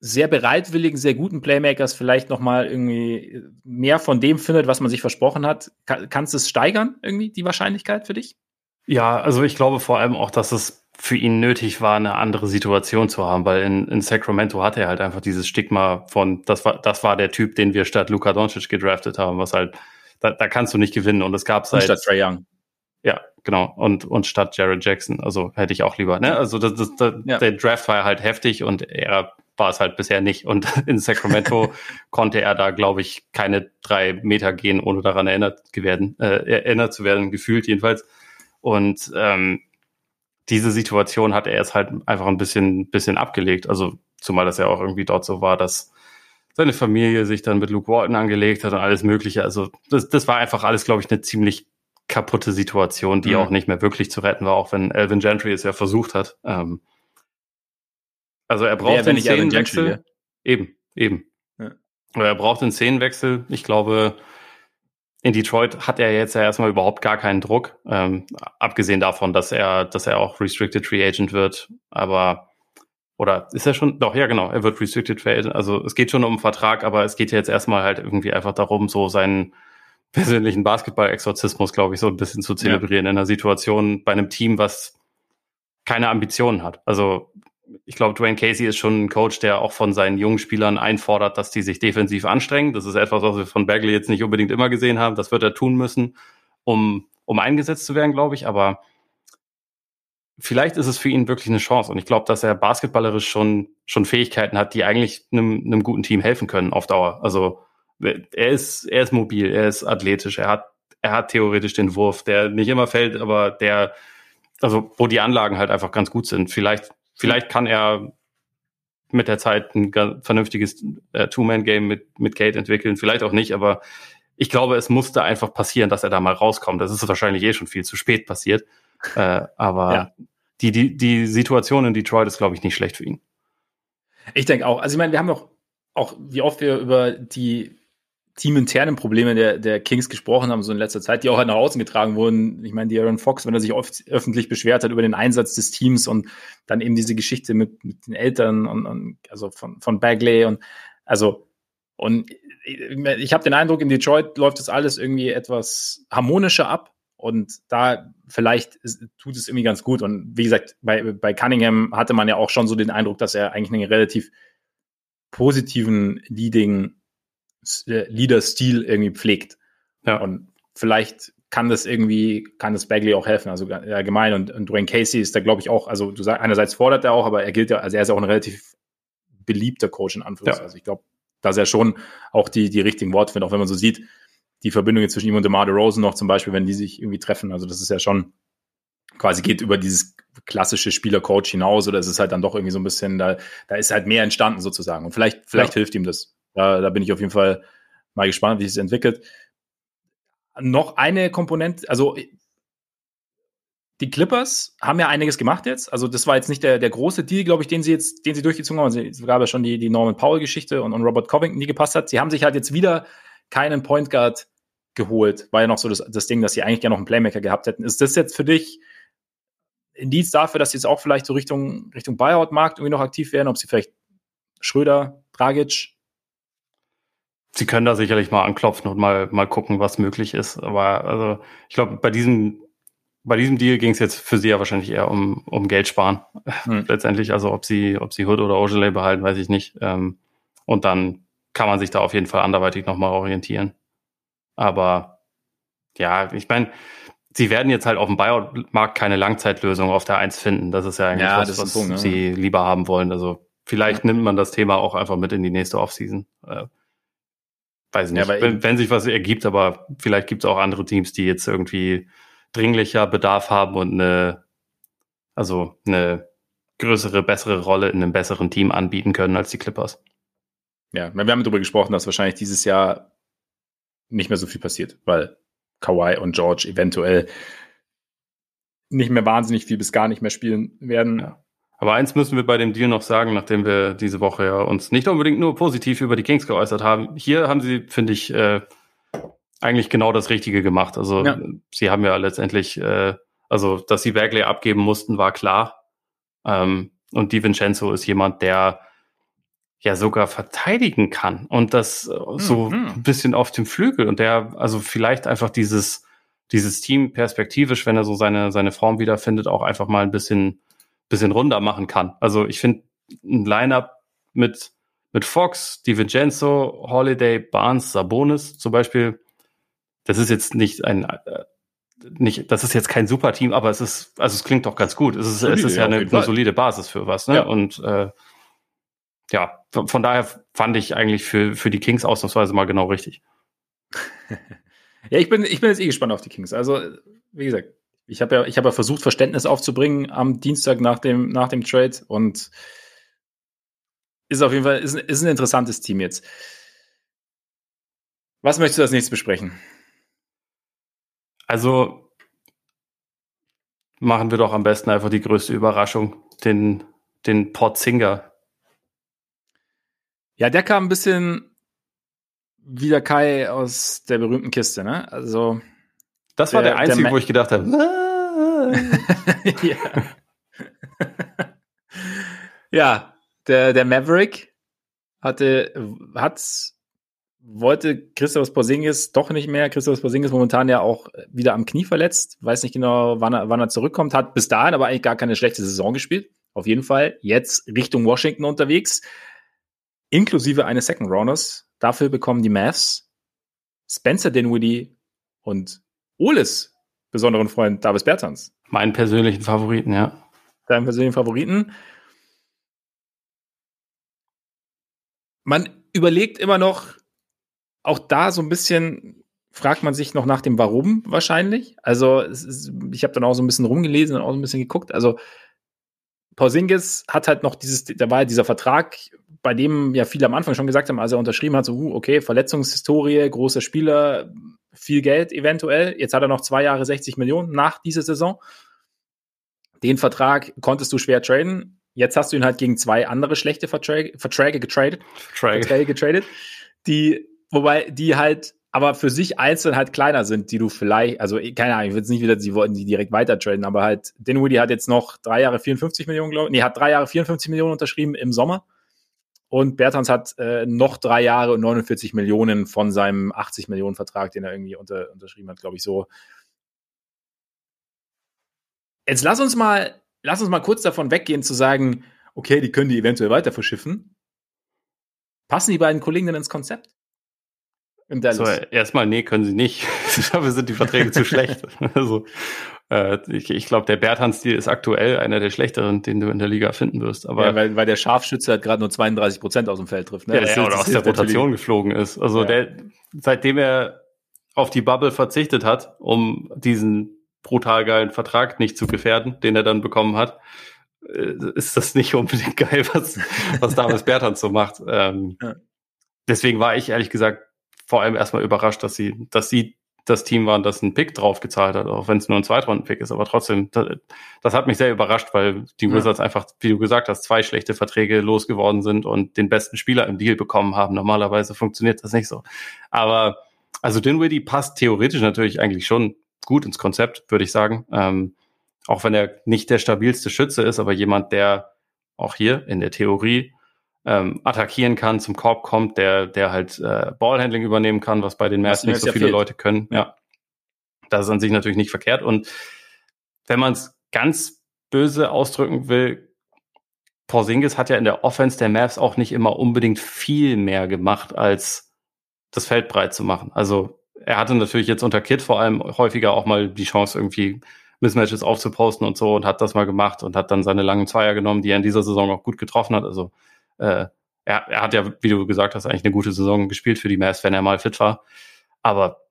sehr bereitwilligen, sehr guten Playmakers vielleicht noch mal irgendwie mehr von dem findet, was man sich versprochen hat. kannst du es steigern irgendwie die Wahrscheinlichkeit für dich? Ja, also ich glaube vor allem auch, dass es für ihn nötig war, eine andere Situation zu haben, weil in, in Sacramento hatte er halt einfach dieses Stigma von, das war, das war der Typ, den wir statt Luka Doncic gedraftet haben, was halt, da, da kannst du nicht gewinnen und es gab seit. statt Trey Young. Ja, genau. Und, und statt Jared Jackson. Also hätte ich auch lieber, ne? Also das, das, das ja. der Draft war halt heftig und er war es halt bisher nicht. Und in Sacramento konnte er da, glaube ich, keine drei Meter gehen, ohne daran erinnert werden, äh, erinnert zu werden, gefühlt jedenfalls. Und ähm, diese Situation hat er jetzt halt einfach ein bisschen, bisschen abgelegt. Also zumal das ja auch irgendwie dort so war, dass seine Familie sich dann mit Luke Walton angelegt hat und alles Mögliche. Also das, das war einfach alles, glaube ich, eine ziemlich kaputte Situation, die mhm. auch nicht mehr wirklich zu retten war, auch wenn Elvin Gentry es ja versucht hat. Ähm, also er braucht den Szenenwechsel. Eben, eben. Ja. Er braucht den Szenenwechsel. Ich glaube, in Detroit hat er jetzt ja erstmal überhaupt gar keinen Druck, ähm, abgesehen davon, dass er, dass er auch Restricted Free Agent wird. Aber oder ist er schon? Doch, ja, genau, er wird Restricted Free Agent. Also es geht schon um einen Vertrag, aber es geht jetzt erstmal halt irgendwie einfach darum, so seinen persönlichen Basketball-Exorzismus, glaube ich, so ein bisschen zu zelebrieren ja. in einer Situation bei einem Team, was keine Ambitionen hat. Also ich glaube, Dwayne Casey ist schon ein Coach, der auch von seinen jungen Spielern einfordert, dass die sich defensiv anstrengen. Das ist etwas, was wir von Bagley jetzt nicht unbedingt immer gesehen haben. Das wird er tun müssen, um, um eingesetzt zu werden, glaube ich. Aber vielleicht ist es für ihn wirklich eine Chance. Und ich glaube, dass er basketballerisch schon, schon Fähigkeiten hat, die eigentlich einem, einem guten Team helfen können auf Dauer. Also er ist, er ist mobil, er ist athletisch, er hat, er hat theoretisch den Wurf, der nicht immer fällt, aber der, also wo die Anlagen halt einfach ganz gut sind. Vielleicht Vielleicht kann er mit der Zeit ein vernünftiges äh, Two-Man-Game mit, mit Kate entwickeln. Vielleicht auch nicht, aber ich glaube, es musste einfach passieren, dass er da mal rauskommt. Das ist wahrscheinlich eh schon viel zu spät passiert. Äh, aber ja. die, die, die Situation in Detroit ist, glaube ich, nicht schlecht für ihn. Ich denke auch. Also ich meine, wir haben doch auch, wie oft wir über die teaminternen Probleme der, der Kings gesprochen haben, so in letzter Zeit, die auch halt nach außen getragen wurden. Ich meine, die Aaron Fox, wenn er sich oft öffentlich beschwert hat über den Einsatz des Teams und dann eben diese Geschichte mit, mit den Eltern und, und also von, von Bagley und also und ich habe den Eindruck, in Detroit läuft das alles irgendwie etwas harmonischer ab und da vielleicht tut es irgendwie ganz gut. Und wie gesagt, bei, bei Cunningham hatte man ja auch schon so den Eindruck, dass er eigentlich einen relativ positiven Leading Leader-Stil irgendwie pflegt. Ja. Und vielleicht kann das irgendwie, kann das Bagley auch helfen, also allgemein. Und, und Dwayne Casey ist da, glaube ich, auch, also du sagst, einerseits fordert er auch, aber er gilt ja, also er ist auch ein relativ beliebter Coach in Anführungszeichen. Ja. Also ich glaube, dass er schon auch die, die richtigen Worte findet, auch wenn man so sieht, die Verbindung zwischen ihm und DeMar DeRozan noch zum Beispiel, wenn die sich irgendwie treffen. Also das ist ja schon quasi geht über dieses klassische Spieler-Coach hinaus oder ist es halt dann doch irgendwie so ein bisschen, da, da ist halt mehr entstanden sozusagen. Und vielleicht, vielleicht ja. hilft ihm das. Da, da bin ich auf jeden Fall mal gespannt, wie das entwickelt. Noch eine Komponente, also die Clippers haben ja einiges gemacht jetzt. Also das war jetzt nicht der, der große Deal, glaube ich, den sie jetzt, den sie durchgezogen haben. Also es gab ja schon die, die Norman Powell-Geschichte und, und Robert Covington, die gepasst hat. Sie haben sich halt jetzt wieder keinen Point Guard geholt. War ja noch so das, das Ding, dass sie eigentlich gerne noch einen Playmaker gehabt hätten. Ist das jetzt für dich Indiz dafür, dass sie jetzt auch vielleicht so Richtung, Richtung Buyout-Markt irgendwie noch aktiv werden? Ob sie vielleicht Schröder, Dragic Sie können da sicherlich mal anklopfen und mal, mal gucken, was möglich ist. Aber also ich glaube, bei diesem, bei diesem Deal ging es jetzt für sie ja wahrscheinlich eher um, um Geld sparen. Hm. Letztendlich, also ob sie, ob sie Hood oder Ogilvy behalten, weiß ich nicht. Ähm, und dann kann man sich da auf jeden Fall anderweitig nochmal orientieren. Aber ja, ich meine, sie werden jetzt halt auf dem Buyout-Markt keine Langzeitlösung auf der Eins finden. Das ist ja eigentlich ja, was, was Punkt, sie ja. lieber haben wollen. Also vielleicht ja. nimmt man das Thema auch einfach mit in die nächste Offseason. Äh, weiß nicht, ja, wenn, wenn, sich was ergibt, aber vielleicht gibt es auch andere Teams, die jetzt irgendwie dringlicher Bedarf haben und eine, also eine größere, bessere Rolle in einem besseren Team anbieten können als die Clippers. Ja, wir haben darüber gesprochen, dass wahrscheinlich dieses Jahr nicht mehr so viel passiert, weil Kawhi und George eventuell nicht mehr wahnsinnig viel bis gar nicht mehr spielen werden. Ja. Aber eins müssen wir bei dem Deal noch sagen, nachdem wir diese Woche ja uns nicht unbedingt nur positiv über die Kings geäußert haben. Hier haben sie, finde ich, äh, eigentlich genau das Richtige gemacht. Also ja. sie haben ja letztendlich, äh, also dass sie Bagley abgeben mussten, war klar. Ähm, und Di Vincenzo ist jemand, der ja sogar verteidigen kann und das mhm. so ein bisschen auf dem Flügel und der also vielleicht einfach dieses dieses Team perspektivisch, wenn er so seine seine Form wiederfindet, auch einfach mal ein bisschen bisschen runder machen kann. Also ich finde ein Lineup mit, mit Fox, DiVincenzo, Holiday, Barnes, Sabonis zum Beispiel, das ist jetzt nicht ein, äh, nicht, das ist jetzt kein super Team, aber es ist, also es klingt doch ganz gut. Es ist, solide, es ist ja, eine, eine, solide Basis für was, ne? Ja. Und äh, ja, von, von daher fand ich eigentlich für, für die Kings ausnahmsweise mal genau richtig. ja, ich bin, ich bin jetzt eh gespannt auf die Kings. Also, wie gesagt, ich habe ja, ich habe ja versucht, Verständnis aufzubringen am Dienstag nach dem, nach dem Trade und ist auf jeden Fall, ist, ist ein interessantes Team jetzt. Was möchtest du als nächstes besprechen? Also machen wir doch am besten einfach die größte Überraschung, den, den Porzinger. Ja, der kam ein bisschen wie der Kai aus der berühmten Kiste, ne? Also das der, war der einzige, der wo ich gedacht habe, ja. ja, der, der Maverick hatte, hat, wollte Christoph Porzingis doch nicht mehr. Christoph Porzingis momentan ja auch wieder am Knie verletzt. Weiß nicht genau, wann er, wann er zurückkommt. Hat bis dahin aber eigentlich gar keine schlechte Saison gespielt. Auf jeden Fall jetzt Richtung Washington unterwegs. Inklusive eines Second Rounders. Dafür bekommen die Mavs Spencer Dinwiddie und Oles besonderen Freund Davis Bertans. Meinen persönlichen Favoriten, ja. Deinen persönlichen Favoriten. Man überlegt immer noch, auch da so ein bisschen fragt man sich noch nach dem Warum wahrscheinlich. Also ist, ich habe dann auch so ein bisschen rumgelesen und auch so ein bisschen geguckt. Also Porzingis hat halt noch dieses, da war ja dieser Vertrag, bei dem ja viele am Anfang schon gesagt haben, als er unterschrieben hat, so, uh, okay, Verletzungshistorie, großer Spieler, viel Geld eventuell. Jetzt hat er noch zwei Jahre 60 Millionen nach dieser Saison. Den Vertrag konntest du schwer traden. Jetzt hast du ihn halt gegen zwei andere schlechte Verträge, Verträge getradet. Verträge. Verträge getradet. Die, wobei die halt aber für sich einzeln halt kleiner sind, die du vielleicht, also keine Ahnung, ich will jetzt nicht wieder, sie wollten die direkt weiter traden, aber halt, Dinwiddie hat jetzt noch drei Jahre 54 Millionen, glaube ich, nee, hat drei Jahre 54 Millionen unterschrieben im Sommer. Und Bertans hat äh, noch drei Jahre und 49 Millionen von seinem 80 Millionen Vertrag, den er irgendwie unter, unterschrieben hat, glaube ich, so. Jetzt lass uns mal, lass uns mal kurz davon weggehen zu sagen, okay, die können die eventuell weiter verschiffen. Passen die beiden Kollegen denn ins Konzept? So, erstmal, nee, können sie nicht. Dafür sind die Verträge zu schlecht. Also, äh, ich, ich glaube, der Berthans-Stil ist aktuell einer der schlechteren, den du in der Liga finden wirst. Aber ja, weil, weil der Scharfschütze halt gerade nur 32 Prozent aus dem Feld trifft. Ne? Ja, der, oder aus der Rotation geflogen ist. Also ja. der, seitdem er auf die Bubble verzichtet hat, um diesen brutal geilen Vertrag nicht zu gefährden, den er dann bekommen hat, äh, ist das nicht unbedingt geil, was, was Davis Bertans so macht. Ähm, ja. Deswegen war ich ehrlich gesagt vor allem erstmal überrascht, dass sie, dass sie das Team waren, das einen Pick drauf gezahlt hat, auch wenn es nur ein Zweitrunden-Pick ist. Aber trotzdem, das, das, hat mich sehr überrascht, weil die ja. Wizards einfach, wie du gesagt hast, zwei schlechte Verträge losgeworden sind und den besten Spieler im Deal bekommen haben. Normalerweise funktioniert das nicht so. Aber also Dinwiddie passt theoretisch natürlich eigentlich schon gut ins Konzept, würde ich sagen. Ähm, auch wenn er nicht der stabilste Schütze ist, aber jemand, der auch hier in der Theorie ähm, attackieren kann, zum Korb kommt, der, der halt äh, Ballhandling übernehmen kann, was bei den Mavs nicht so viele fehlt. Leute können. Ja. Das ist an sich natürlich nicht verkehrt. Und wenn man es ganz böse ausdrücken will, Porzingis hat ja in der Offense der Mavs auch nicht immer unbedingt viel mehr gemacht, als das Feld breit zu machen. Also er hatte natürlich jetzt unter Kid vor allem häufiger auch mal die Chance, irgendwie Mismatches aufzuposten und so und hat das mal gemacht und hat dann seine langen Zweier genommen, die er in dieser Saison auch gut getroffen hat. Also äh, er, er hat ja, wie du gesagt hast, eigentlich eine gute Saison gespielt für die Mavs, wenn er mal fit war. Aber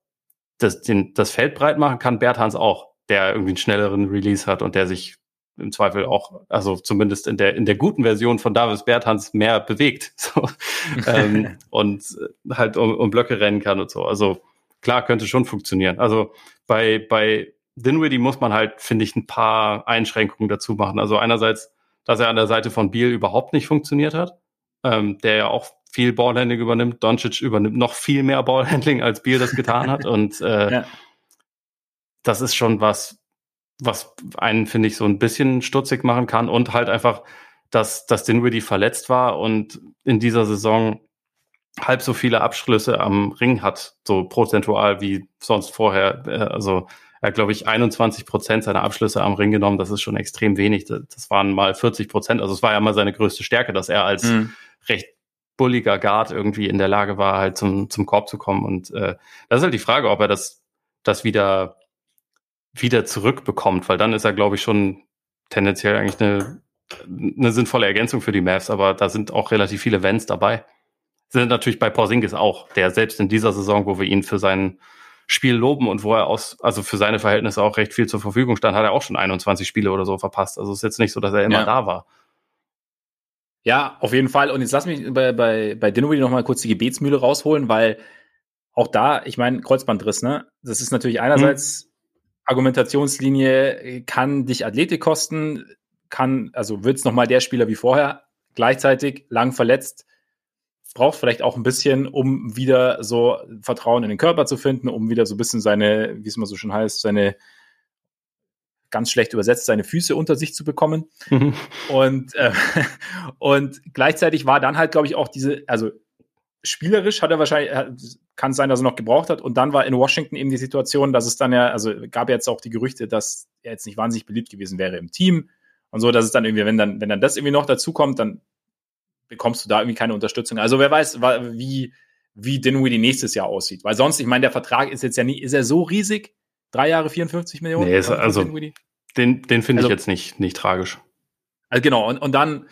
das, den, das Feld breit machen kann Berthans auch, der irgendwie einen schnelleren Release hat und der sich im Zweifel auch, also zumindest in der, in der guten Version von Davis Berthans mehr bewegt so, ähm, und halt um, um Blöcke rennen kann und so. Also klar, könnte schon funktionieren. Also bei, bei Dinwiddie muss man halt, finde ich, ein paar Einschränkungen dazu machen. Also einerseits, dass er an der Seite von Beal überhaupt nicht funktioniert hat ähm, der ja auch viel Ballhandling übernimmt. Doncic übernimmt noch viel mehr Ballhandling, als Biel das getan hat. Und äh, ja. das ist schon was, was einen, finde ich, so ein bisschen stutzig machen kann. Und halt einfach, dass, dass Dinwiddie verletzt war und in dieser Saison halb so viele Abschlüsse am Ring hat, so prozentual wie sonst vorher. Äh, also er hat, glaube ich, 21 Prozent seiner Abschlüsse am Ring genommen. Das ist schon extrem wenig. Das waren mal 40 Prozent. Also es war ja mal seine größte Stärke, dass er als mhm recht bulliger Guard irgendwie in der Lage war, halt zum, zum Korb zu kommen. Und äh, das ist halt die Frage, ob er das, das wieder, wieder zurückbekommt, weil dann ist er, glaube ich, schon tendenziell eigentlich eine, eine sinnvolle Ergänzung für die Mavs, aber da sind auch relativ viele Vents dabei. Sind natürlich bei Porzingis auch, der selbst in dieser Saison, wo wir ihn für sein Spiel loben und wo er aus, also für seine Verhältnisse auch recht viel zur Verfügung stand, hat er auch schon 21 Spiele oder so verpasst. Also es ist jetzt nicht so, dass er immer ja. da war. Ja, auf jeden Fall. Und jetzt lass mich bei, bei, bei Dinwiddie noch mal kurz die Gebetsmühle rausholen, weil auch da, ich meine, Kreuzbandriss, ne? Das ist natürlich einerseits hm. Argumentationslinie, kann dich Athletik kosten, kann, also wird's noch mal der Spieler wie vorher, gleichzeitig lang verletzt, braucht vielleicht auch ein bisschen, um wieder so Vertrauen in den Körper zu finden, um wieder so ein bisschen seine, wie es immer so schon heißt, seine ganz schlecht übersetzt, seine Füße unter sich zu bekommen. Mhm. Und, äh, und gleichzeitig war dann halt, glaube ich, auch diese, also spielerisch hat er wahrscheinlich, kann sein, dass er noch gebraucht hat. Und dann war in Washington eben die Situation, dass es dann ja, also gab jetzt auch die Gerüchte, dass er jetzt nicht wahnsinnig beliebt gewesen wäre im Team. Und so, dass es dann irgendwie, wenn dann, wenn dann das irgendwie noch dazu kommt, dann bekommst du da irgendwie keine Unterstützung. Also wer weiß, wie, wie Dinwiddie nächstes Jahr aussieht. Weil sonst, ich meine, der Vertrag ist jetzt ja nie, ist er so riesig, Drei Jahre 54 Millionen? Nee, ist, also den, den finde also, ich jetzt nicht, nicht tragisch. Also genau, und, und dann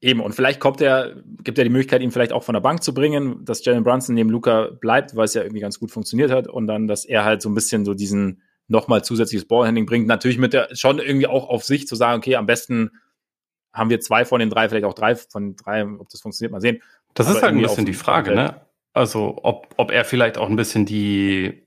eben, und vielleicht kommt er, gibt er die Möglichkeit, ihn vielleicht auch von der Bank zu bringen, dass Jalen Brunson neben Luca bleibt, weil es ja irgendwie ganz gut funktioniert hat und dann, dass er halt so ein bisschen so diesen nochmal zusätzliches Ballhandling bringt. Natürlich mit der schon irgendwie auch auf sich zu sagen, okay, am besten haben wir zwei von den drei, vielleicht auch drei von drei, ob das funktioniert, mal sehen. Das Aber ist halt ein bisschen die Frage, ne? Also, ob, ob er vielleicht auch ein bisschen die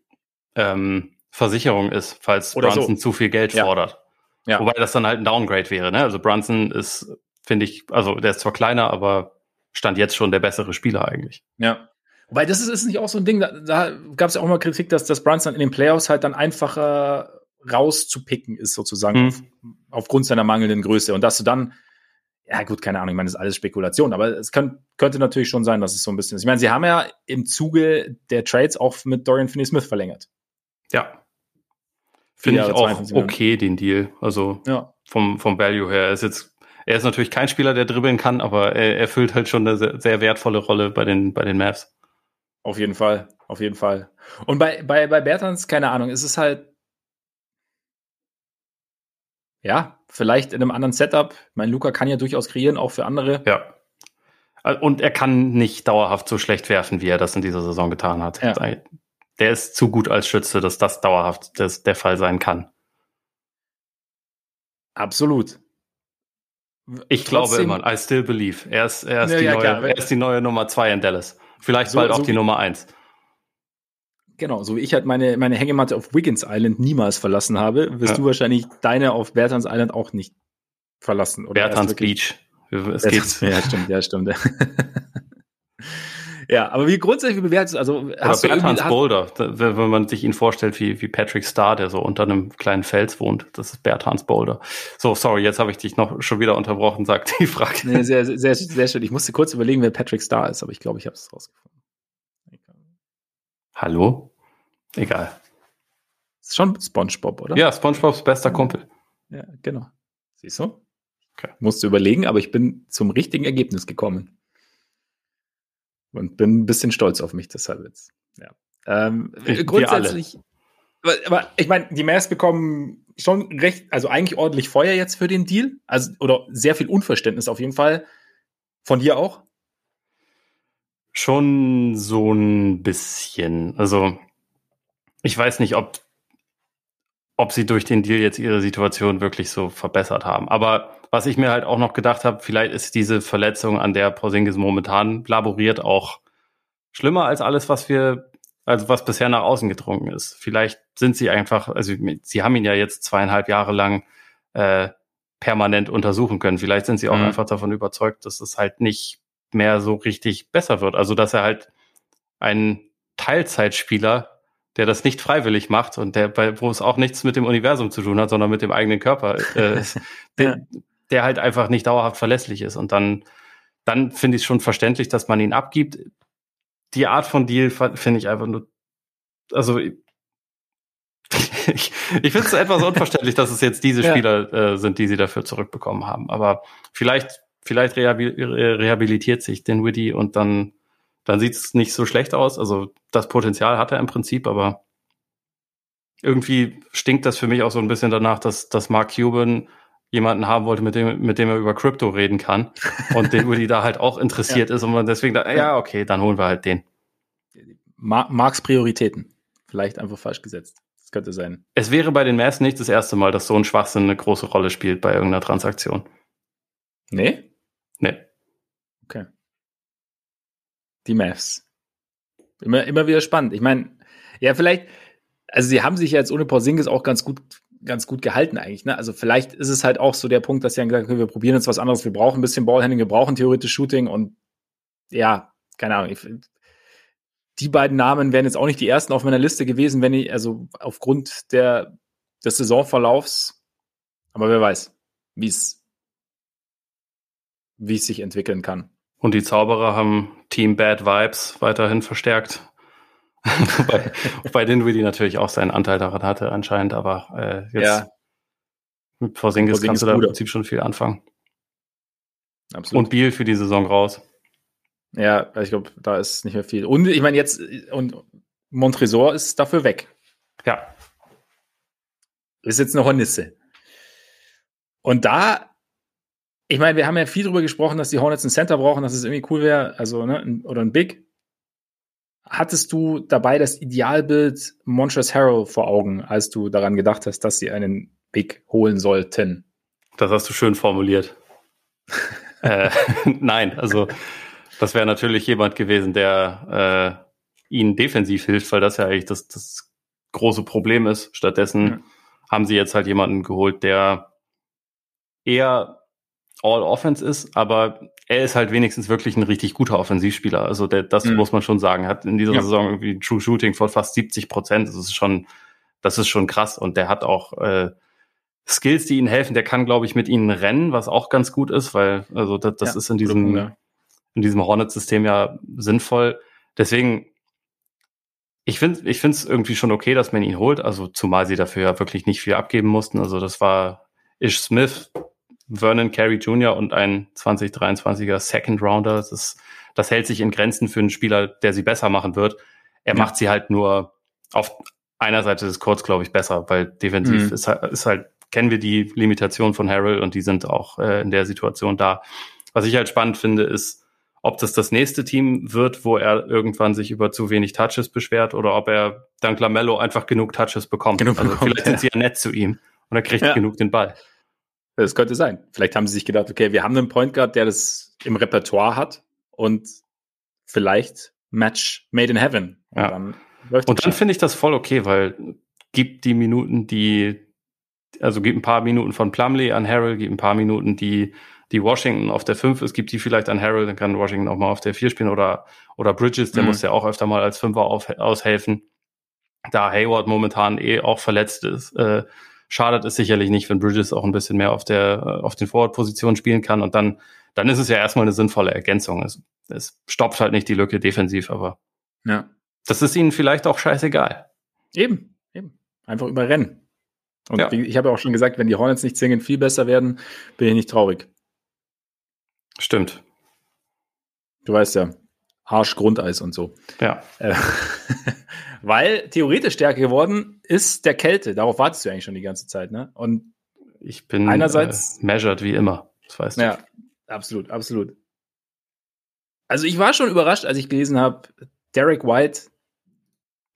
ähm, Versicherung ist, falls Oder Brunson so. zu viel Geld ja. fordert. Ja. Wobei das dann halt ein Downgrade wäre, ne? Also Brunson ist, finde ich, also der ist zwar kleiner, aber stand jetzt schon der bessere Spieler eigentlich. Ja. Wobei das ist, ist nicht auch so ein Ding, da, da gab es ja auch mal Kritik, dass das Brunson in den Playoffs halt dann einfacher rauszupicken ist, sozusagen, mhm. auf, aufgrund seiner mangelnden Größe. Und dass du dann, ja gut, keine Ahnung, ich meine, das ist alles Spekulation, aber es kann, könnte natürlich schon sein, dass es so ein bisschen ist. Ich meine, sie haben ja im Zuge der Trades auch mit Dorian Finney-Smith verlängert. Ja. Finde ich auch okay, den Deal. Also ja. vom, vom Value her. Er ist jetzt, er ist natürlich kein Spieler, der dribbeln kann, aber er erfüllt halt schon eine sehr, sehr wertvolle Rolle bei den, bei den Mavs. Auf jeden Fall, auf jeden Fall. Und bei, bei, bei Bertans, keine Ahnung, ist es halt, ja, vielleicht in einem anderen Setup. Mein Luca kann ja durchaus kreieren, auch für andere. Ja. Und er kann nicht dauerhaft so schlecht werfen, wie er das in dieser Saison getan hat. Ja. Der ist zu gut als Schütze, dass das dauerhaft das der Fall sein kann. Absolut. Ich Trotzdem, glaube immer, I still believe. Er ist, er ist, ja, die, ja, neue, er ist die neue Nummer zwei in Dallas. Vielleicht so, bald auch so die Nummer eins. Genau, so wie ich halt meine, meine Hängematte auf Wiggins Island niemals verlassen habe, wirst ja. du wahrscheinlich deine auf Bertans Island auch nicht verlassen. Oder Bertans Beach. Es geht. Ja, stimmt, ja, stimmt. ja, aber wie grundsätzlich bewertest du, also hast Oder Bertans Boulder, wenn man sich ihn vorstellt wie, wie Patrick Starr, der so unter einem kleinen Fels wohnt, das ist Bertans Boulder. So, sorry, jetzt habe ich dich noch schon wieder unterbrochen, sagt die Frage. Nee, sehr, sehr, sehr schön. Ich musste kurz überlegen, wer Patrick Starr ist, aber ich glaube, ich habe es rausgefunden. Hallo? Egal. Ist schon SpongeBob, oder? Ja, SpongeBobs bester Kumpel. Ja, genau. Siehst du? Okay. Musste überlegen, aber ich bin zum richtigen Ergebnis gekommen. Und bin ein bisschen stolz auf mich deshalb jetzt. Ja. Ähm, grundsätzlich. Aber, aber, ich meine, die Mavs bekommen schon recht, also eigentlich ordentlich Feuer jetzt für den Deal. Also, oder sehr viel Unverständnis auf jeden Fall. Von dir auch? Schon so ein bisschen. Also, ich weiß nicht, ob, ob sie durch den Deal jetzt ihre Situation wirklich so verbessert haben. Aber was ich mir halt auch noch gedacht habe, vielleicht ist diese Verletzung, an der Porzingis momentan laboriert, auch schlimmer als alles, was wir, also was bisher nach außen gedrungen ist. Vielleicht sind sie einfach, also sie haben ihn ja jetzt zweieinhalb Jahre lang äh, permanent untersuchen können. Vielleicht sind sie auch mhm. einfach davon überzeugt, dass es halt nicht mehr so richtig besser wird. Also dass er halt ein Teilzeitspieler der das nicht freiwillig macht und der, bei, wo es auch nichts mit dem Universum zu tun hat, sondern mit dem eigenen Körper, äh, der, der halt einfach nicht dauerhaft verlässlich ist. Und dann, dann finde ich es schon verständlich, dass man ihn abgibt. Die Art von Deal finde ich einfach nur, also ich, ich finde es etwas unverständlich, dass es jetzt diese Spieler ja. äh, sind, die sie dafür zurückbekommen haben. Aber vielleicht, vielleicht rehabilitiert sich den Witty und dann dann sieht es nicht so schlecht aus. Also das Potenzial hat er im Prinzip, aber irgendwie stinkt das für mich auch so ein bisschen danach, dass, dass Mark Cuban jemanden haben wollte, mit dem, mit dem er über Krypto reden kann und den Uli da halt auch interessiert ja. ist und man deswegen da, ja, okay, dann holen wir halt den. Marks Prioritäten. Vielleicht einfach falsch gesetzt. Das könnte sein. Es wäre bei den Mavs nicht das erste Mal, dass so ein Schwachsinn eine große Rolle spielt bei irgendeiner Transaktion. Nee? Nee. Okay die Mavs. Immer, immer wieder spannend. Ich meine, ja, vielleicht, also sie haben sich jetzt ohne Porzingis auch ganz gut, ganz gut gehalten eigentlich. Ne? Also vielleicht ist es halt auch so der Punkt, dass sie dann gesagt haben, wir probieren jetzt was anderes, wir brauchen ein bisschen Ballhandling, wir brauchen theoretisch Shooting und ja, keine Ahnung. Ich, die beiden Namen wären jetzt auch nicht die ersten auf meiner Liste gewesen, wenn ich, also aufgrund der, des Saisonverlaufs, aber wer weiß, wie es, wie es sich entwickeln kann. Und die Zauberer haben Team Bad Vibes weiterhin verstärkt. wobei, wobei Dinwiddie natürlich auch seinen Anteil daran hatte anscheinend, aber äh, jetzt ja. mit Porzingis, Porzingis kannst du da im Prinzip schon viel anfangen. Absolut. Und Biel für die Saison raus. Ja, ich glaube, da ist nicht mehr viel. Und ich meine jetzt, und Montresor ist dafür weg. Ja. Ist jetzt eine Hornisse. Und da ich meine, wir haben ja viel darüber gesprochen, dass die Hornets einen Center brauchen, dass es irgendwie cool wäre, also, ne, oder ein Big. Hattest du dabei das Idealbild Montrezl Harrell vor Augen, als du daran gedacht hast, dass sie einen Big holen sollten? Das hast du schön formuliert. äh, nein, also das wäre natürlich jemand gewesen, der äh, ihnen defensiv hilft, weil das ja eigentlich das, das große Problem ist. Stattdessen ja. haben sie jetzt halt jemanden geholt, der eher All Offense ist, aber er ist halt wenigstens wirklich ein richtig guter Offensivspieler. Also der, das mhm. muss man schon sagen. Hat in dieser ja. Saison irgendwie True Shooting von fast 70 Prozent. Das ist schon, das ist schon krass. Und der hat auch äh, Skills, die ihnen helfen. Der kann, glaube ich, mit ihnen rennen, was auch ganz gut ist, weil also das, das ja, ist in diesem ja. in diesem Hornet-System ja sinnvoll. Deswegen ich finde ich finde es irgendwie schon okay, dass man ihn holt. Also zumal sie dafür ja wirklich nicht viel abgeben mussten. Also das war Ish Smith, Vernon Carey Jr. und ein 2023er Second Rounder. Das, ist, das hält sich in Grenzen für einen Spieler, der sie besser machen wird. Er ja. macht sie halt nur auf einer Seite des Courts, glaube ich, besser, weil defensiv mhm. ist, ist, halt, kennen wir die Limitation von Harrell und die sind auch äh, in der Situation da. Was ich halt spannend finde, ist, ob das das nächste Team wird, wo er irgendwann sich über zu wenig Touches beschwert oder ob er dank Lamello einfach genug Touches bekommt. Genug also bekommt, vielleicht ja. sind sie ja nett zu ihm und er kriegt ja. genug den Ball. Das könnte sein. Vielleicht haben sie sich gedacht, okay, wir haben einen Point Guard, der das im Repertoire hat und vielleicht Match made in heaven. Und ja. dann, und dann finde ich das voll okay, weil gibt die Minuten, die, also gibt ein paar Minuten von Plumley an Harrell, gibt ein paar Minuten, die, die Washington auf der 5 ist, gibt die vielleicht an Harrell, dann kann Washington auch mal auf der 4 spielen oder, oder Bridges, der mhm. muss ja auch öfter mal als Fünfer auf, aushelfen. Da Hayward momentan eh auch verletzt ist, äh, schadet es sicherlich nicht, wenn Bridges auch ein bisschen mehr auf der, äh, auf den Forward-Positionen spielen kann und dann, dann ist es ja erstmal eine sinnvolle Ergänzung. Es, es stopft halt nicht die Lücke defensiv, aber ja. das ist ihnen vielleicht auch scheißegal. Eben, eben. Einfach überrennen. Und ja. ich habe ja auch schon gesagt, wenn die Hornets nicht zwingend viel besser werden, bin ich nicht traurig. Stimmt. Du weißt ja, Arsch, Grundeis und so. Ja. Äh, Weil theoretisch stärker geworden ist der Kälte. Darauf wartest du eigentlich schon die ganze Zeit, ne? Und ich bin einerseits äh, measured wie immer. Das weißt du. Ja, absolut, absolut. Also ich war schon überrascht, als ich gelesen habe, Derek White,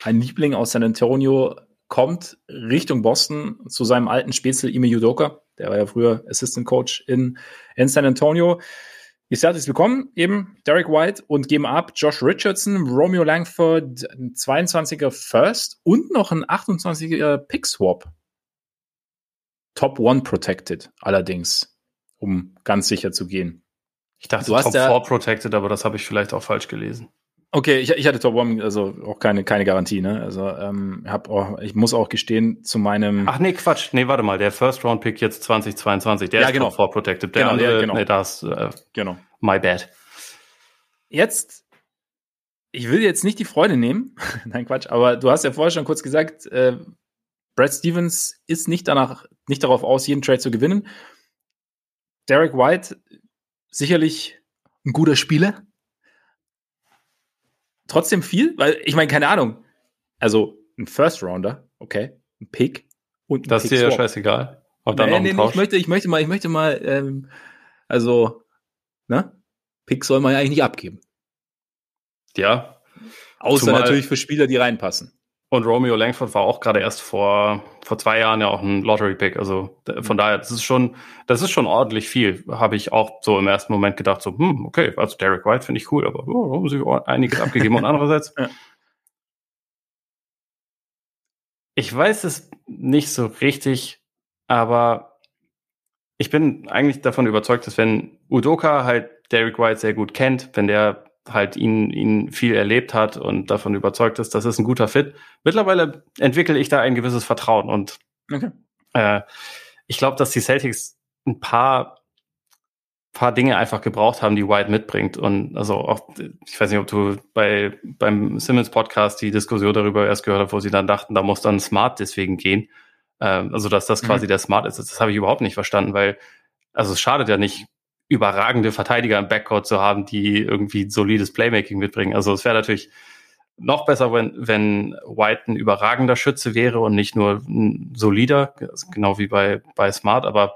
ein Liebling aus San Antonio, kommt Richtung Boston zu seinem alten Spätzle Ime Yudoka. Der war ja früher Assistant Coach in, in San Antonio. Die Celtics bekommen eben Derek White und geben ab Josh Richardson, Romeo Langford, ein 22er First und noch ein 28er Pick Swap. Top One protected allerdings, um ganz sicher zu gehen. Ich dachte du Top 4 protected, aber das habe ich vielleicht auch falsch gelesen. Okay, ich, ich hatte Top One, also auch keine, keine Garantie, ne? Also ähm, hab auch, ich muss auch gestehen, zu meinem. Ach nee, Quatsch. Nee, warte mal, der First Round Pick jetzt 2022, der ja, ist genau. 4 Protected. Der genau, andere, der, genau. nee, das äh, genau. my bad. Jetzt, ich will jetzt nicht die Freude nehmen, nein Quatsch, aber du hast ja vorher schon kurz gesagt, äh, Brad Stevens ist nicht danach, nicht darauf aus, jeden Trade zu gewinnen. Derek White sicherlich ein guter Spieler, trotzdem viel, weil ich meine, keine Ahnung. Also ein First Rounder, okay, ein Pick und ein Das ist dir ja scheißegal. Dann nee, nee, nee, ich möchte, ich möchte mal, ich möchte mal, ähm, also, ne? Pick soll man ja eigentlich nicht abgeben. Ja. Außer Zumal natürlich für Spieler, die reinpassen. Und Romeo Langford war auch gerade erst vor, vor zwei Jahren ja auch ein Lottery-Pick. Also von mhm. daher, das ist schon, das ist schon ordentlich viel. Habe ich auch so im ersten Moment gedacht, so, hm, okay, also Derek White finde ich cool, aber oh, haben sie einiges abgegeben. Und andererseits, ja. ich weiß es nicht so richtig, aber ich bin eigentlich davon überzeugt, dass wenn Udoka halt Derek White sehr gut kennt, wenn der halt ihn, ihn viel erlebt hat und davon überzeugt ist, das ist ein guter Fit. Mittlerweile entwickle ich da ein gewisses Vertrauen und okay. äh, ich glaube, dass die Celtics ein paar paar Dinge einfach gebraucht haben, die White mitbringt. Und also auch, ich weiß nicht, ob du bei beim Simmons Podcast die Diskussion darüber erst gehört hast, wo sie dann dachten, da muss dann Smart deswegen gehen. Ähm, also dass das quasi mhm. der Smart ist. Das habe ich überhaupt nicht verstanden, weil also es schadet ja nicht, überragende Verteidiger im Backcourt zu haben, die irgendwie solides Playmaking mitbringen. Also es wäre natürlich noch besser, wenn, wenn White ein überragender Schütze wäre und nicht nur ein solider, genau wie bei, bei Smart. Aber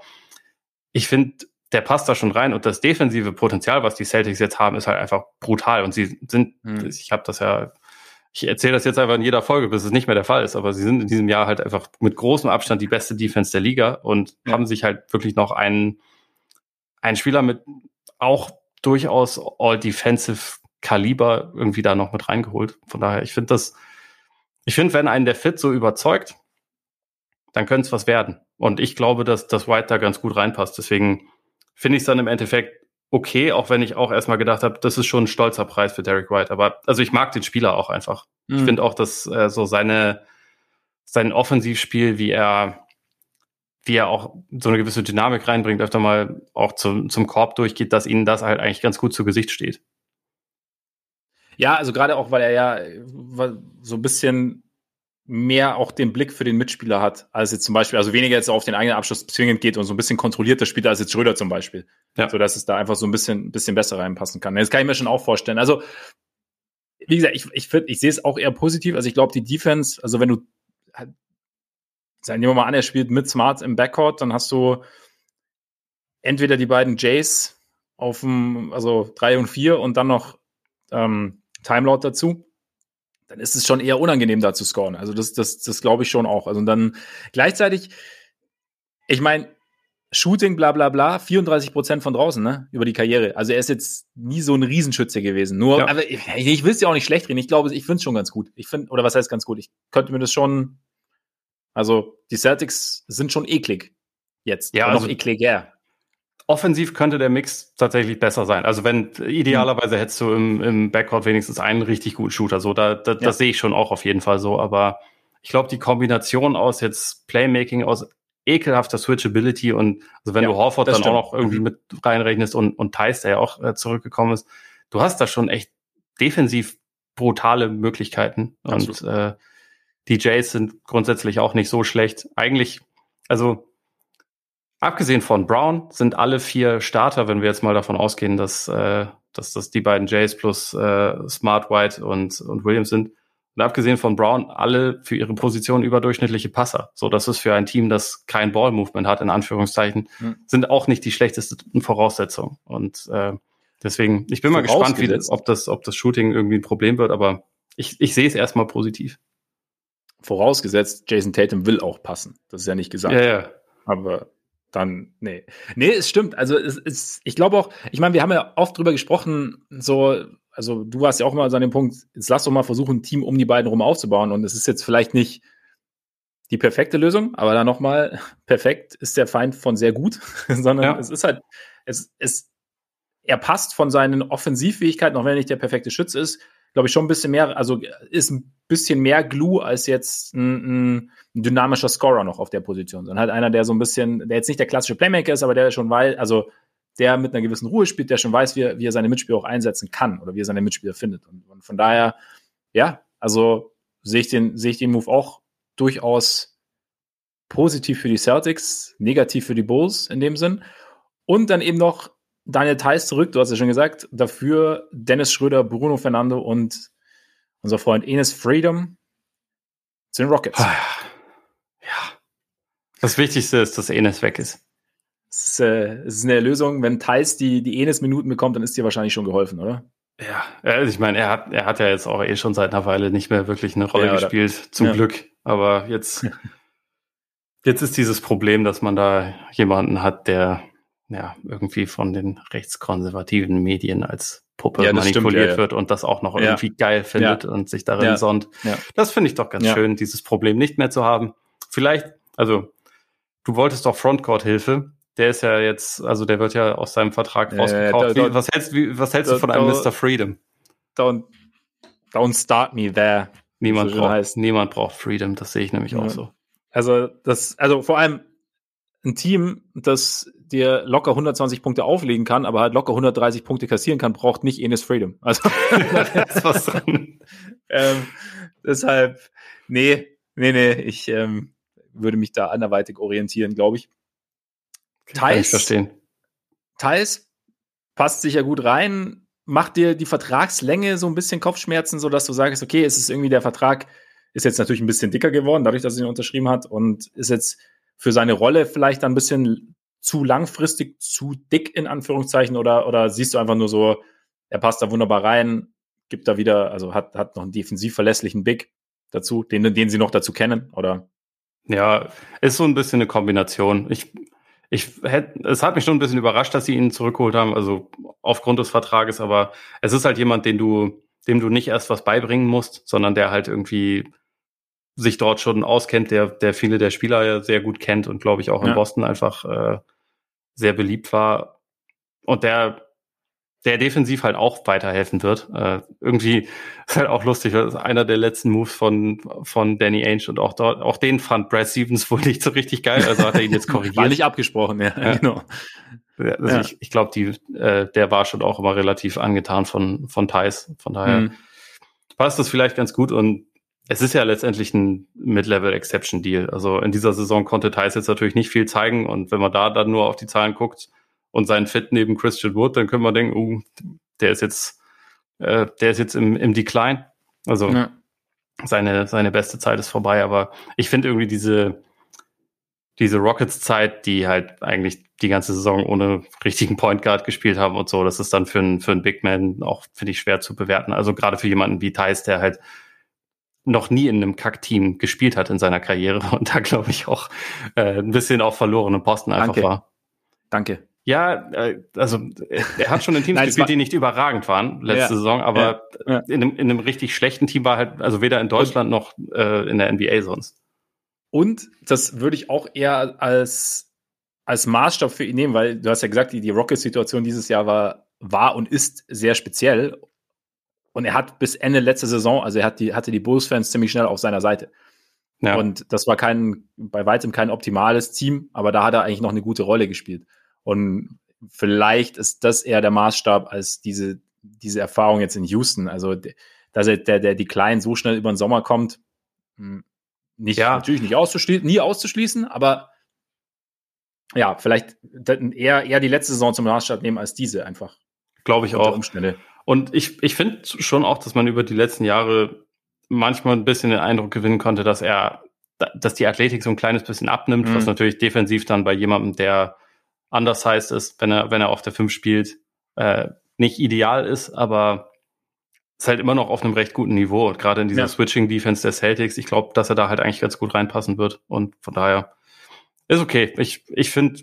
ich finde, der passt da schon rein und das defensive Potenzial, was die Celtics jetzt haben, ist halt einfach brutal. Und sie sind, hm. ich habe das ja, ich erzähle das jetzt einfach in jeder Folge, bis es nicht mehr der Fall ist, aber sie sind in diesem Jahr halt einfach mit großem Abstand die beste Defense der Liga und ja. haben sich halt wirklich noch einen ein Spieler mit auch durchaus All-Defensive Kaliber irgendwie da noch mit reingeholt. Von daher, ich finde das, ich finde, wenn einen der Fit so überzeugt, dann könnte es was werden. Und ich glaube, dass das White da ganz gut reinpasst. Deswegen finde ich es dann im Endeffekt okay, auch wenn ich auch erstmal gedacht habe, das ist schon ein stolzer Preis für Derek White. Aber also ich mag den Spieler auch einfach. Mhm. Ich finde auch, dass äh, so seine sein Offensivspiel, wie er wie er auch so eine gewisse Dynamik reinbringt, öfter mal auch zum, zum Korb durchgeht, dass ihnen das halt eigentlich ganz gut zu Gesicht steht. Ja, also gerade auch, weil er ja so ein bisschen mehr auch den Blick für den Mitspieler hat, als jetzt zum Beispiel, also weniger jetzt auf den eigenen Abschluss zwingend geht und so ein bisschen kontrollierter spielt als jetzt Schröder zum Beispiel. Ja. So dass es da einfach so ein bisschen, ein bisschen besser reinpassen kann. Das kann ich mir schon auch vorstellen. Also, wie gesagt, ich, ich, ich sehe es auch eher positiv. Also ich glaube, die Defense, also wenn du sagen wir mal an, er spielt mit Smart im Backcourt, dann hast du entweder die beiden Jays auf dem, also drei und vier und dann noch ähm, Timelout dazu, dann ist es schon eher unangenehm, da zu scoren. Also das, das, das glaube ich schon auch. Also dann gleichzeitig, ich meine, Shooting, bla bla bla, 34 Prozent von draußen, ne? Über die Karriere. Also er ist jetzt nie so ein Riesenschütze gewesen. Nur, ja. aber ich, ich will es ja auch nicht schlecht reden. Ich glaube, ich finde es schon ganz gut. Ich finde, oder was heißt ganz gut? Ich könnte mir das schon. Also, die Celtics sind schon eklig jetzt. Ja, also, noch ekliger offensiv könnte der Mix tatsächlich besser sein. Also wenn idealerweise hättest du im, im Backcourt wenigstens einen richtig guten Shooter. So, da, da ja. das sehe ich schon auch auf jeden Fall so. Aber ich glaube, die Kombination aus jetzt Playmaking, aus ekelhafter Switchability und also wenn ja, du Horford dann stimmt. auch noch irgendwie mhm. mit reinrechnest und, und Thais, der ja auch äh, zurückgekommen ist, du hast da schon echt defensiv brutale Möglichkeiten. Absolut. Und äh, die Jays sind grundsätzlich auch nicht so schlecht. Eigentlich, also Abgesehen von Brown sind alle vier Starter, wenn wir jetzt mal davon ausgehen, dass, äh, dass das die beiden Jays plus äh, Smart, White und, und Williams sind. Und abgesehen von Brown alle für ihre Position überdurchschnittliche Passer. So, das ist für ein Team, das kein Ball-Movement hat, in Anführungszeichen, hm. sind auch nicht die schlechtesten Voraussetzungen. Und äh, deswegen, ich bin mal gespannt, wie, ob, das, ob das Shooting irgendwie ein Problem wird, aber ich, ich sehe es erstmal positiv. Vorausgesetzt, Jason Tatum will auch passen. Das ist ja nicht gesagt. Ja, ja. Aber dann, nee. Nee, es stimmt. Also es ist, ich glaube auch, ich meine, wir haben ja oft drüber gesprochen, so, also du warst ja auch mal so an dem Punkt, jetzt lass doch mal versuchen, ein Team um die beiden rum aufzubauen. Und es ist jetzt vielleicht nicht die perfekte Lösung, aber dann nochmal, perfekt ist der Feind von sehr gut, sondern ja. es ist halt, es, es, er passt von seinen Offensivfähigkeiten, auch wenn er nicht der perfekte Schütz ist, glaube ich, schon ein bisschen mehr, also ist ein bisschen mehr Glue als jetzt ein, ein, dynamischer Scorer noch auf der Position, sondern halt einer, der so ein bisschen, der jetzt nicht der klassische Playmaker ist, aber der schon weiß, also der mit einer gewissen Ruhe spielt, der schon weiß, wie er, wie er seine Mitspieler auch einsetzen kann oder wie er seine Mitspieler findet. Und, und von daher, ja, also sehe ich den, sehe ich den Move auch durchaus positiv für die Celtics, negativ für die Bulls in dem Sinn. Und dann eben noch Daniel Theiss zurück, du hast ja schon gesagt, dafür Dennis Schröder, Bruno Fernando und unser Freund Enes Freedom zu den Rockets. Ah, ja. Das Wichtigste ist, dass Enes weg ist. Es ist, äh, ist eine Lösung. Wenn Thais die, die Enes-Minuten bekommt, dann ist dir wahrscheinlich schon geholfen, oder? Ja, also ich meine, er hat, er hat ja jetzt auch eh schon seit einer Weile nicht mehr wirklich eine Rolle ja, gespielt, zum ja. Glück. Aber jetzt, jetzt ist dieses Problem, dass man da jemanden hat, der ja irgendwie von den rechtskonservativen Medien als Puppe ja, manipuliert stimmt, wird und das auch noch irgendwie ja. geil findet ja. und sich darin sonnt. Das finde ich doch ganz schön, dieses Problem nicht mehr zu haben. Vielleicht, also du wolltest doch Frontcourt-Hilfe. Der ist ja jetzt, also der wird ja aus seinem Vertrag rausgekauft. Wie, was hältst, wie, was hältst du von einem Mr. Freedom? Don't, don't start me there. Niemand, so braucht, niemand braucht Freedom, das sehe ich nämlich auch so. Also das, also vor allem ein Team, das dir locker 120 Punkte auflegen kann, aber halt locker 130 Punkte kassieren kann, braucht nicht Enes Freedom. Also ist was dran. ähm, deshalb, nee, nee, nee, ich ähm, würde mich da anderweitig orientieren, glaube ich. Kann ich verstehen. Thais passt sich ja gut rein, macht dir die Vertragslänge so ein bisschen Kopfschmerzen, so dass du sagst, okay, es ist irgendwie der Vertrag ist jetzt natürlich ein bisschen dicker geworden, dadurch, dass er ihn unterschrieben hat und ist jetzt für seine Rolle vielleicht ein bisschen zu langfristig, zu dick in Anführungszeichen oder, oder siehst du einfach nur so, er passt da wunderbar rein, gibt da wieder, also hat, hat noch einen defensiv verlässlichen Big dazu, den, den sie noch dazu kennen, oder? Ja, ist so ein bisschen eine Kombination. Ich, ich hätte, es hat mich schon ein bisschen überrascht, dass sie ihn zurückgeholt haben, also aufgrund des Vertrages, aber es ist halt jemand, den du, dem du nicht erst was beibringen musst, sondern der halt irgendwie sich dort schon auskennt, der, der viele der Spieler ja sehr gut kennt und glaube ich auch in ja. Boston einfach äh, sehr beliebt war. Und der der defensiv halt auch weiterhelfen wird. Äh, irgendwie ist halt auch lustig, weil das ist einer der letzten Moves von, von Danny Ainge und auch dort, auch den fand Brad Stevens wohl nicht so richtig geil, also hat er ihn jetzt korrigiert. War nicht abgesprochen, ja, ja. genau. Also ja. ich, ich glaube, die, äh, der war schon auch immer relativ angetan von, von Thais. Von daher mhm. passt das vielleicht ganz gut und es ist ja letztendlich ein Mid-Level-Exception-Deal. Also in dieser Saison konnte Thais jetzt natürlich nicht viel zeigen und wenn man da dann nur auf die Zahlen guckt, und sein Fit neben Christian Wood, dann können wir denken, uh, der ist jetzt, äh, der ist jetzt im, im Decline. Also ja. seine, seine beste Zeit ist vorbei, aber ich finde irgendwie diese, diese Rockets-Zeit, die halt eigentlich die ganze Saison ohne richtigen Point Guard gespielt haben und so, das ist dann für einen für einen Big Man auch, finde ich, schwer zu bewerten. Also gerade für jemanden wie Thais, der halt noch nie in einem Kack-Team gespielt hat in seiner Karriere und da, glaube ich, auch äh, ein bisschen auf verlorene Posten einfach Danke. war. Danke. Ja, äh, also er hat schon in Teams Nein, gespielt, die nicht überragend waren letzte ja, Saison, aber ja, ja. In, einem, in einem richtig schlechten Team war halt, also weder in Deutschland noch äh, in der NBA sonst. Und das würde ich auch eher als, als Maßstab für ihn nehmen, weil du hast ja gesagt, die, die Rockets-Situation dieses Jahr war, war und ist sehr speziell. Und er hat bis Ende letzter Saison, also er hat die, hatte die Bulls-Fans ziemlich schnell auf seiner Seite. Ja. Und das war kein, bei weitem kein optimales Team, aber da hat er eigentlich noch eine gute Rolle gespielt. Und vielleicht ist das eher der Maßstab als diese, diese Erfahrung jetzt in Houston. Also, dass er, der, der Decline so schnell über den Sommer kommt, hm, nicht, ja. natürlich nicht auszuschließen, nie auszuschließen, aber ja, vielleicht eher, eher die letzte Saison zum Maßstab nehmen als diese einfach. Glaube ich auch. Umstände. Und ich, ich finde schon auch, dass man über die letzten Jahre manchmal ein bisschen den Eindruck gewinnen konnte, dass er, dass die Athletik so ein kleines bisschen abnimmt, mhm. was natürlich defensiv dann bei jemandem, der anders heißt es, wenn er, wenn er auf der 5 spielt, äh, nicht ideal ist, aber ist halt immer noch auf einem recht guten Niveau. Und gerade in dieser ja. Switching-Defense der Celtics, ich glaube, dass er da halt eigentlich ganz gut reinpassen wird. Und von daher ist okay. Ich, ich finde,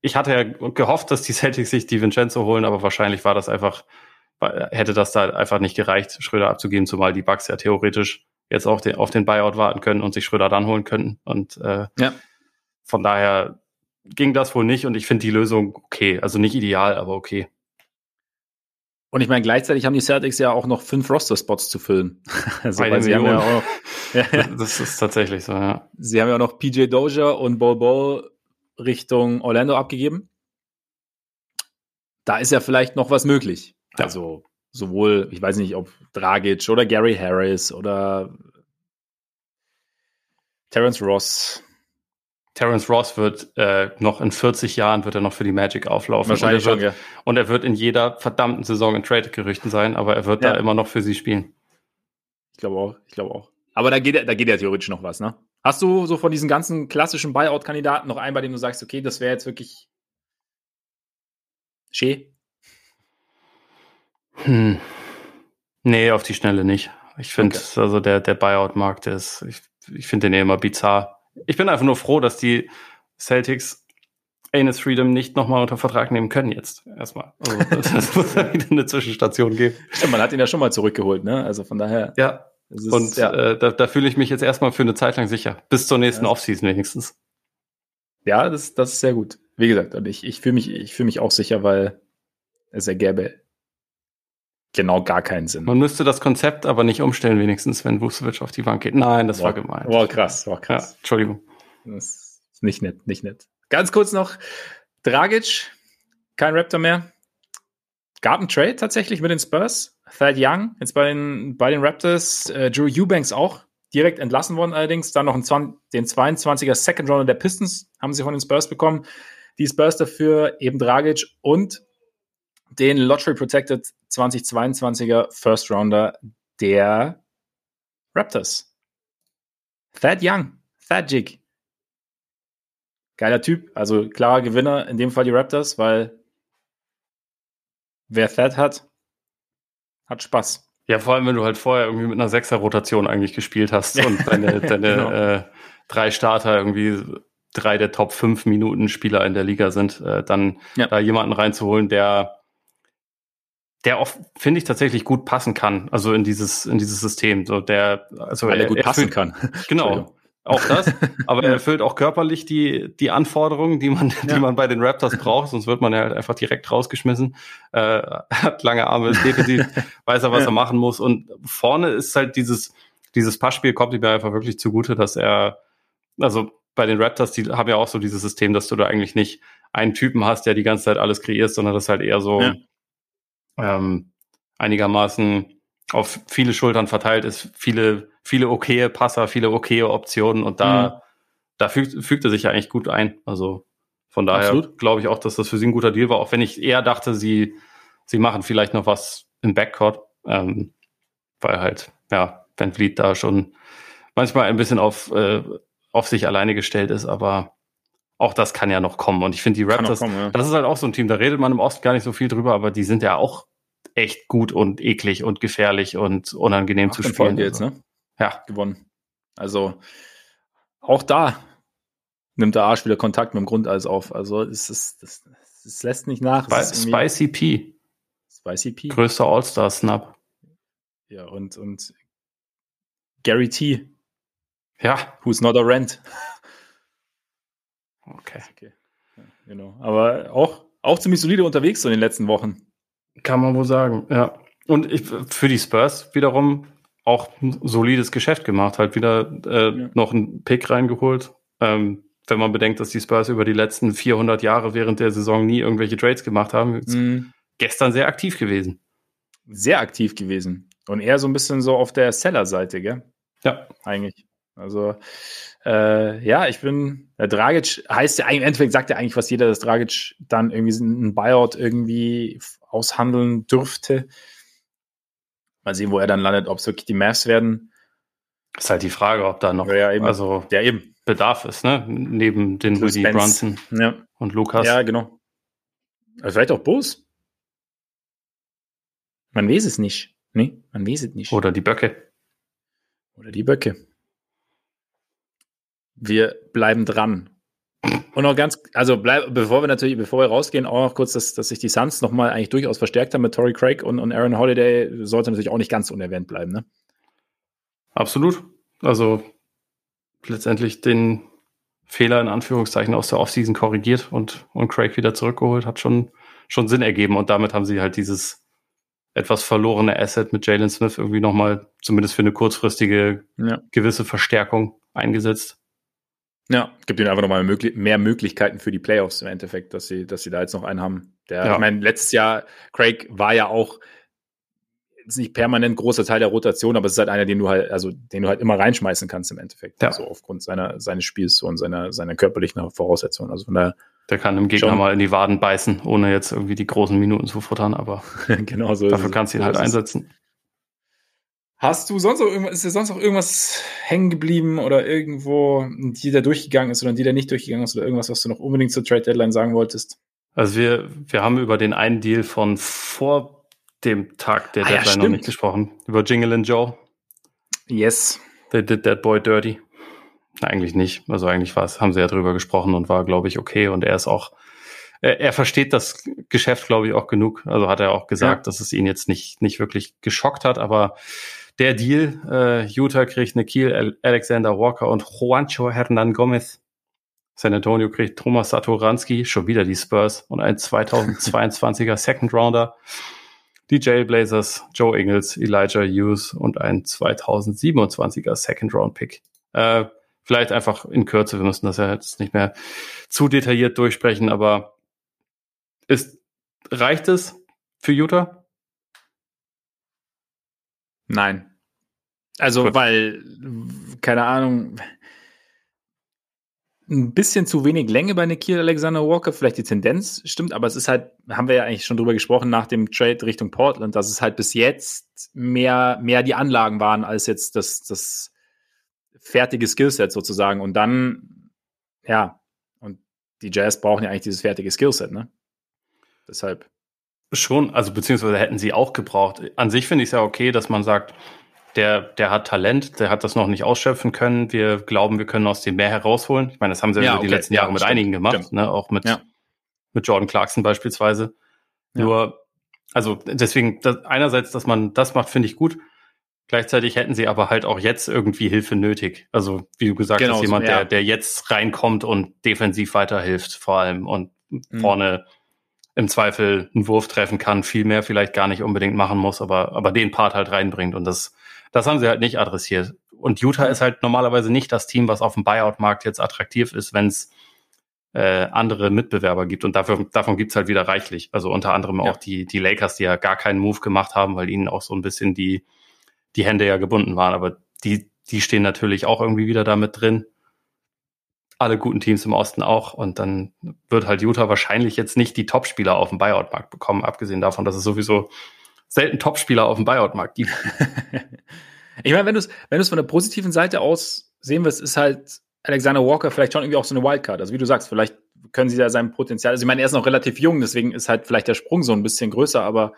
ich hatte ja gehofft, dass die Celtics sich die Vincenzo holen, aber wahrscheinlich war das einfach, hätte das da einfach nicht gereicht, Schröder abzugeben, zumal die Bucks ja theoretisch jetzt auch den, auf den Buyout warten können und sich Schröder dann holen könnten. Und äh, ja. von daher ging das wohl nicht und ich finde die Lösung okay. Also nicht ideal, aber okay. Und ich meine, gleichzeitig haben die Celtics ja auch noch fünf Roster-Spots zu füllen. also, Eine sie haben ja auch, ja, das ist tatsächlich so, ja. Sie haben ja auch noch PJ Dozier und Bol Bol Richtung Orlando abgegeben. Da ist ja vielleicht noch was möglich. Ja. Also sowohl, ich weiß nicht, ob Dragic oder Gary Harris oder Terence Ross Terence Ross wird äh, noch in 40 Jahren wird er noch für die Magic auflaufen. Wahrscheinlich und, er wird, schon, ja. und er wird in jeder verdammten Saison in Trade-Gerüchten sein, aber er wird ja. da immer noch für sie spielen. Ich glaube auch, ich glaube auch. Aber da geht, da geht ja theoretisch noch was, ne? Hast du so von diesen ganzen klassischen Buyout-Kandidaten noch einen, bei dem du sagst, okay, das wäre jetzt wirklich Schee? Hm. Nee, auf die Schnelle nicht. Ich finde, okay. also der, der Buyout-Markt ist, ich, ich finde den eh immer bizarr ich bin einfach nur froh, dass die Celtics Anus Freedom nicht nochmal unter Vertrag nehmen können jetzt erstmal. Also, das muss ja wieder eine Zwischenstation geben. Stimmt, man hat ihn ja schon mal zurückgeholt, ne? Also von daher. Ja. Ist, und ja. Äh, da, da fühle ich mich jetzt erstmal für eine Zeit lang sicher. Bis zur nächsten ja. Offseason wenigstens. Ja, das, das ist sehr gut. Wie gesagt, und ich, ich fühle mich, ich fühle mich auch sicher, weil es ergäbe genau gar keinen Sinn. Man müsste das Konzept aber nicht umstellen, wenigstens, wenn Vucevic auf die Bank geht. Nein, das boah, war gemeint. Boah, krass, boah, krass. Ja, Entschuldigung. Das ist nicht nett, nicht nett. Ganz kurz noch, Dragic, kein Raptor mehr. Gab einen Trade tatsächlich mit den Spurs. Thad Young, jetzt bei den, bei den Raptors. Äh, Drew Eubanks auch direkt entlassen worden allerdings. Dann noch einen, den 22er Second Runner der Pistons haben sie von den Spurs bekommen. Die Spurs dafür eben Dragic und den Lottery Protected 2022er First Rounder der Raptors. Thad Young, Thad Jig. Geiler Typ, also klarer Gewinner, in dem Fall die Raptors, weil wer Thad hat, hat Spaß. Ja, vor allem, wenn du halt vorher irgendwie mit einer Sechser-Rotation eigentlich gespielt hast und deine, deine genau. äh, drei Starter irgendwie drei der Top 5 Minuten Spieler in der Liga sind, äh, dann ja. da jemanden reinzuholen, der der auch, finde ich, tatsächlich gut passen kann, also in dieses, in dieses System. So der, also Weil er, er gut passen kann. Genau. Auch das, aber er erfüllt auch körperlich die, die Anforderungen, die man, ja. die man bei den Raptors braucht, sonst wird man ja halt einfach direkt rausgeschmissen. Äh, hat lange Arme, ist defensiv, weiß er, was ja. er machen muss. Und vorne ist halt dieses, dieses Passspiel kommt ihm einfach wirklich zugute, dass er, also bei den Raptors, die haben ja auch so dieses System, dass du da eigentlich nicht einen Typen hast, der die ganze Zeit alles kreiert, sondern das halt eher so, ja ähm, einigermaßen auf viele Schultern verteilt ist, viele, viele okaye Passer, viele okaye Optionen und da, mhm. da fügt, fügt er sich ja eigentlich gut ein. Also von daher glaube ich auch, dass das für sie ein guter Deal war, auch wenn ich eher dachte, sie, sie machen vielleicht noch was im Backcourt, ähm, weil halt, ja, Van Vliet da schon manchmal ein bisschen auf, äh, auf sich alleine gestellt ist, aber auch das kann ja noch kommen. Und ich finde, die Raptors, kommen, ja. das ist halt auch so ein Team, da redet man im Osten gar nicht so viel drüber, aber die sind ja auch echt gut und eklig und gefährlich und unangenehm Ach, zu spielen. Jetzt, ne? Ja. Gewonnen. Also auch da nimmt der Arsch wieder Kontakt mit dem Grundeis auf. Also es, ist, es, es lässt nicht nach. Sp Spicy P. Spicy P. Größter All-Star-Snap. Ja, und, und Gary T. Ja. Who's not a rent. Okay. okay. Ja, genau. Aber auch, auch ziemlich solide unterwegs so in den letzten Wochen. Kann man wohl sagen, ja. Und ich, für die Spurs wiederum auch ein solides Geschäft gemacht, halt wieder äh, ja. noch einen Pick reingeholt. Ähm, wenn man bedenkt, dass die Spurs über die letzten 400 Jahre während der Saison nie irgendwelche Trades gemacht haben, mhm. gestern sehr aktiv gewesen. Sehr aktiv gewesen. Und eher so ein bisschen so auf der Seller-Seite, gell? Ja. Eigentlich. Also, äh, ja, ich bin, der Dragic heißt ja, im Endeffekt sagt ja eigentlich fast jeder, dass Dragic dann irgendwie einen Buyout irgendwie aushandeln dürfte. Mal sehen, wo er dann landet, ob es wirklich die Mavs werden. Ist halt die Frage, ob da noch ja, eben. Also ja, eben. Bedarf ist, ne? Neben den Rudy Brunson ja. und Lukas. Ja, genau. Also vielleicht auch Bus. Man weiß es nicht. Nee, man weiß es nicht. Oder die Böcke. Oder die Böcke. Wir bleiben dran. Und noch ganz, also bleib, bevor wir natürlich, bevor wir rausgehen, auch noch kurz, dass, dass sich die Suns nochmal eigentlich durchaus verstärkt haben mit Tory Craig und, und Aaron Holiday, sollte natürlich auch nicht ganz unerwähnt bleiben, ne? Absolut. Also letztendlich den Fehler in Anführungszeichen aus der Offseason korrigiert und, und Craig wieder zurückgeholt, hat schon, schon Sinn ergeben. Und damit haben sie halt dieses etwas verlorene Asset mit Jalen Smith irgendwie nochmal, zumindest für eine kurzfristige ja. gewisse Verstärkung eingesetzt. Ja, gibt ihnen einfach nochmal mehr Möglichkeiten für die Playoffs im Endeffekt, dass sie, dass sie da jetzt noch einen haben. Der, ja. ich meine, letztes Jahr, Craig war ja auch ist nicht permanent großer Teil der Rotation, aber es ist halt einer, den du halt, also den du halt immer reinschmeißen kannst im Endeffekt. Ja. Also aufgrund seiner, seines Spiels und seiner, seiner körperlichen Voraussetzungen. Also von daher. Der kann dem Gegner schon. mal in die Waden beißen, ohne jetzt irgendwie die großen Minuten zu futtern, aber genau so dafür kannst du ihn halt einsetzen. Hast du sonst noch irgendwas, ist dir sonst noch irgendwas hängen geblieben oder irgendwo, die da durchgegangen ist oder die da nicht durchgegangen ist oder irgendwas, was du noch unbedingt zur Trade Deadline sagen wolltest? Also wir, wir haben über den einen Deal von vor dem Tag der ah, Deadline ja, noch nicht gesprochen. Über Jingle and Joe. Yes. They did that boy dirty. Na, eigentlich nicht. Also eigentlich war es, haben sie ja drüber gesprochen und war, glaube ich, okay. Und er ist auch, er, er versteht das Geschäft, glaube ich, auch genug. Also hat er auch gesagt, ja. dass es ihn jetzt nicht, nicht wirklich geschockt hat, aber der Deal. Äh, Utah kriegt Nikhil Alexander Walker und Juancho Hernan Gomez. San Antonio kriegt Thomas Satoranski, schon wieder die Spurs und ein 2022er Second Rounder. Die Jailblazers, Joe Ingles, Elijah Hughes und ein 2027er Second Round Pick. Äh, vielleicht einfach in Kürze, wir müssen das ja jetzt nicht mehr zu detailliert durchsprechen, aber ist, reicht es für Utah? Nein. Also, Gut. weil, keine Ahnung, ein bisschen zu wenig Länge bei Nikhil Alexander Walker, vielleicht die Tendenz stimmt, aber es ist halt, haben wir ja eigentlich schon drüber gesprochen nach dem Trade Richtung Portland, dass es halt bis jetzt mehr, mehr die Anlagen waren als jetzt das, das fertige Skillset sozusagen. Und dann, ja, und die Jazz brauchen ja eigentlich dieses fertige Skillset, ne? Deshalb. Schon, also beziehungsweise hätten sie auch gebraucht. An sich finde ich es ja okay, dass man sagt, der, der hat Talent, der hat das noch nicht ausschöpfen können. Wir glauben, wir können aus dem mehr herausholen. Ich meine, das haben sie ja, okay. die letzten Jahre ja, mit stimmt. einigen gemacht, ne? auch mit, ja. mit Jordan Clarkson beispielsweise. Nur, also deswegen, das, einerseits, dass man das macht, finde ich gut. Gleichzeitig hätten sie aber halt auch jetzt irgendwie Hilfe nötig. Also, wie du gesagt genau, hast, jemand, so, ja. der, der jetzt reinkommt und defensiv weiterhilft, vor allem und mhm. vorne im Zweifel einen Wurf treffen kann, viel mehr vielleicht gar nicht unbedingt machen muss, aber, aber den Part halt reinbringt. Und das, das haben sie halt nicht adressiert. Und Utah ist halt normalerweise nicht das Team, was auf dem Buyout-Markt jetzt attraktiv ist, wenn es äh, andere Mitbewerber gibt. Und dafür, davon gibt's halt wieder reichlich. Also unter anderem ja. auch die, die Lakers, die ja gar keinen Move gemacht haben, weil ihnen auch so ein bisschen die, die Hände ja gebunden waren, aber die, die stehen natürlich auch irgendwie wieder damit drin. Alle guten Teams im Osten auch. Und dann wird halt Utah wahrscheinlich jetzt nicht die Topspieler auf dem Buyout-Markt bekommen, abgesehen davon, dass es sowieso selten Topspieler auf dem Buyout-Markt gibt. ich meine, wenn du es wenn von der positiven Seite aus sehen wirst, ist halt Alexander Walker vielleicht schon irgendwie auch so eine Wildcard. Also wie du sagst, vielleicht können sie da sein Potenzial, also ich meine, er ist noch relativ jung, deswegen ist halt vielleicht der Sprung so ein bisschen größer, aber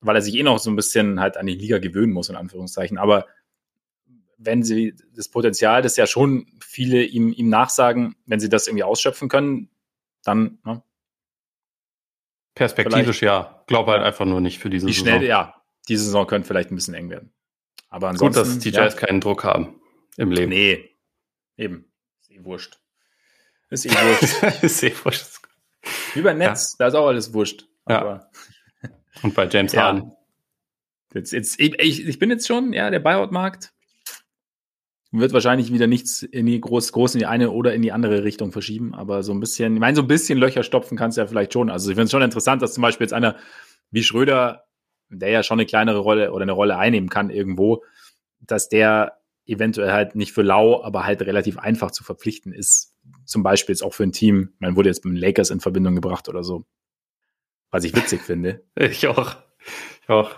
weil er sich eh noch so ein bisschen halt an die Liga gewöhnen muss, in Anführungszeichen. Aber wenn sie das Potenzial, das ja schon viele ihm, ihm nachsagen, wenn sie das irgendwie ausschöpfen können, dann. Ne? Perspektivisch ja. Glaube halt einfach nur nicht für diese die Saison. Schnell, ja, diese Saison könnte vielleicht ein bisschen eng werden. Aber ansonsten. Gut, dass die Jazz ja. keinen Druck haben im Leben. Nee, eben. Ist eh wurscht. Ist eh wurscht. ist eh wurscht. Wie bei Netz, ja. da ist auch alles wurscht. Aber und bei James ja. Harden. Jetzt, jetzt, ich, ich bin jetzt schon, ja, der Buyout-Markt wird wahrscheinlich wieder nichts in die groß, groß in die eine oder in die andere Richtung verschieben, aber so ein bisschen, ich meine, so ein bisschen Löcher stopfen kannst du ja vielleicht schon. Also ich finde es schon interessant, dass zum Beispiel jetzt einer wie Schröder, der ja schon eine kleinere Rolle oder eine Rolle einnehmen kann irgendwo, dass der eventuell halt nicht für lau, aber halt relativ einfach zu verpflichten ist. Zum Beispiel jetzt auch für ein Team, man wurde jetzt mit den Lakers in Verbindung gebracht oder so. Was ich witzig finde. Ich auch. Ich auch.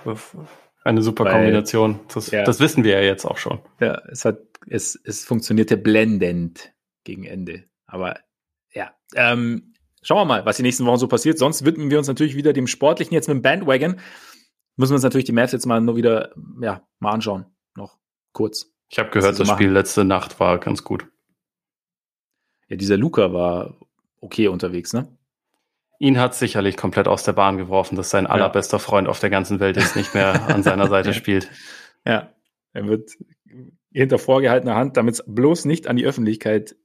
Eine super Weil, Kombination. Das, ja. das, wissen wir ja jetzt auch schon. Ja, es hat, es, es funktionierte blendend gegen Ende. Aber ja, ähm, schauen wir mal, was die nächsten Wochen so passiert. Sonst widmen wir uns natürlich wieder dem Sportlichen jetzt mit dem Bandwagon. Müssen wir uns natürlich die Mavs jetzt mal nur wieder, ja, mal anschauen. Noch kurz. Ich habe gehört, das Spiel letzte Nacht war ganz gut. Ja, dieser Luca war okay unterwegs, ne? ihn hat sicherlich komplett aus der Bahn geworfen, dass sein allerbester Freund auf der ganzen Welt jetzt nicht mehr an seiner Seite spielt. Ja, er wird hinter vorgehaltener Hand, damit es bloß nicht an die Öffentlichkeit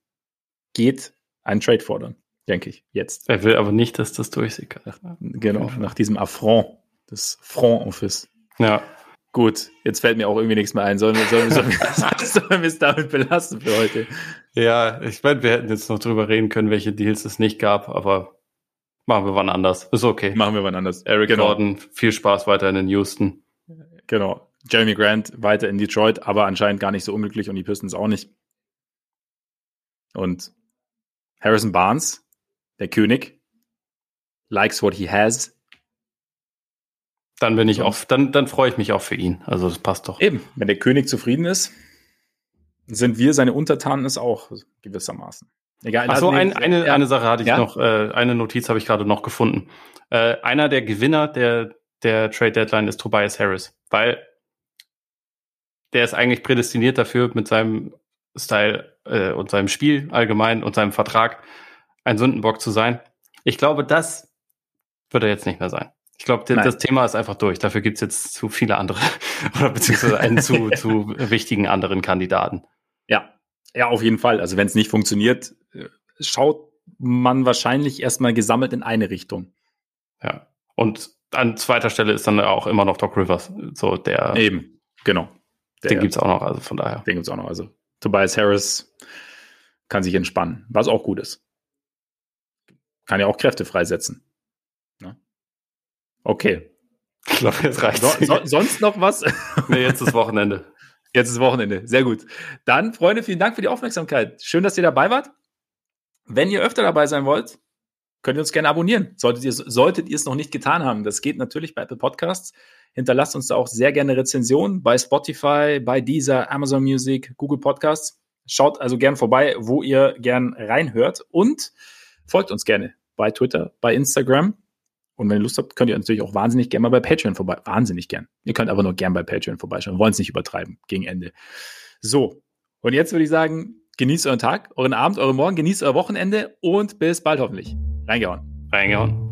geht, einen Trade fordern, denke ich, jetzt. Er will aber nicht, dass das durchsickert. Genau, nach diesem Affront des Front Office. Ja. Gut, jetzt fällt mir auch irgendwie nichts mehr ein. Sollen wir, sollen wir, sollen wir es damit belassen für heute? Ja, ich meine, wir hätten jetzt noch drüber reden können, welche Deals es nicht gab, aber Machen wir wann anders. Ist okay. Machen wir wann anders. Eric genau. Gordon, viel Spaß weiterhin in Houston. Genau. Jeremy Grant weiter in Detroit, aber anscheinend gar nicht so unglücklich und die Pistons auch nicht. Und Harrison Barnes, der König, likes what he has. Dann bin ich auch, dann, dann freue ich mich auch für ihn. Also das passt doch. Eben, wenn der König zufrieden ist, sind wir seine Untertanen es auch gewissermaßen. Egal. Ach so, ein, eine, ja. eine Sache hatte ich ja? noch, äh, eine Notiz habe ich gerade noch gefunden. Äh, einer der Gewinner der, der Trade Deadline ist Tobias Harris, weil der ist eigentlich prädestiniert dafür, mit seinem Style äh, und seinem Spiel allgemein und seinem Vertrag ein Sündenbock zu sein. Ich glaube, das wird er jetzt nicht mehr sein. Ich glaube, das Thema ist einfach durch. Dafür gibt's jetzt zu viele andere oder beziehungsweise einen zu, zu wichtigen anderen Kandidaten. Ja, ja, auf jeden Fall. Also wenn es nicht funktioniert, äh, schaut man wahrscheinlich erstmal gesammelt in eine Richtung. Ja. Und an zweiter Stelle ist dann auch immer noch Doc Rivers. So der. Eben, genau. Der, den gibt's auch noch, also von daher. Den gibt's auch noch. Also Tobias Harris kann sich entspannen, was auch gut ist. Kann ja auch Kräfte freisetzen. Ne? Okay. Ich glaube, jetzt reicht so, so, Sonst noch was? nee, jetzt ist Wochenende. Jetzt ist Wochenende. Sehr gut. Dann, Freunde, vielen Dank für die Aufmerksamkeit. Schön, dass ihr dabei wart. Wenn ihr öfter dabei sein wollt, könnt ihr uns gerne abonnieren. Solltet ihr, solltet ihr es noch nicht getan haben. Das geht natürlich bei Apple Podcasts. Hinterlasst uns da auch sehr gerne Rezensionen bei Spotify, bei Deezer, Amazon Music, Google Podcasts. Schaut also gern vorbei, wo ihr gern reinhört und folgt uns gerne bei Twitter, bei Instagram Und wenn ihr Lust habt, könnt ihr natürlich auch wahnsinnig gerne mal bei Patreon vorbei. Wahnsinnig gern. Ihr könnt aber nur gern bei Patreon vorbeischauen. Wir wollen es nicht übertreiben gegen Ende. So. Und jetzt würde ich sagen, genießt euren Tag, euren Abend, euren Morgen, genießt euer Wochenende und bis bald hoffentlich. Reingehauen. Reingehauen.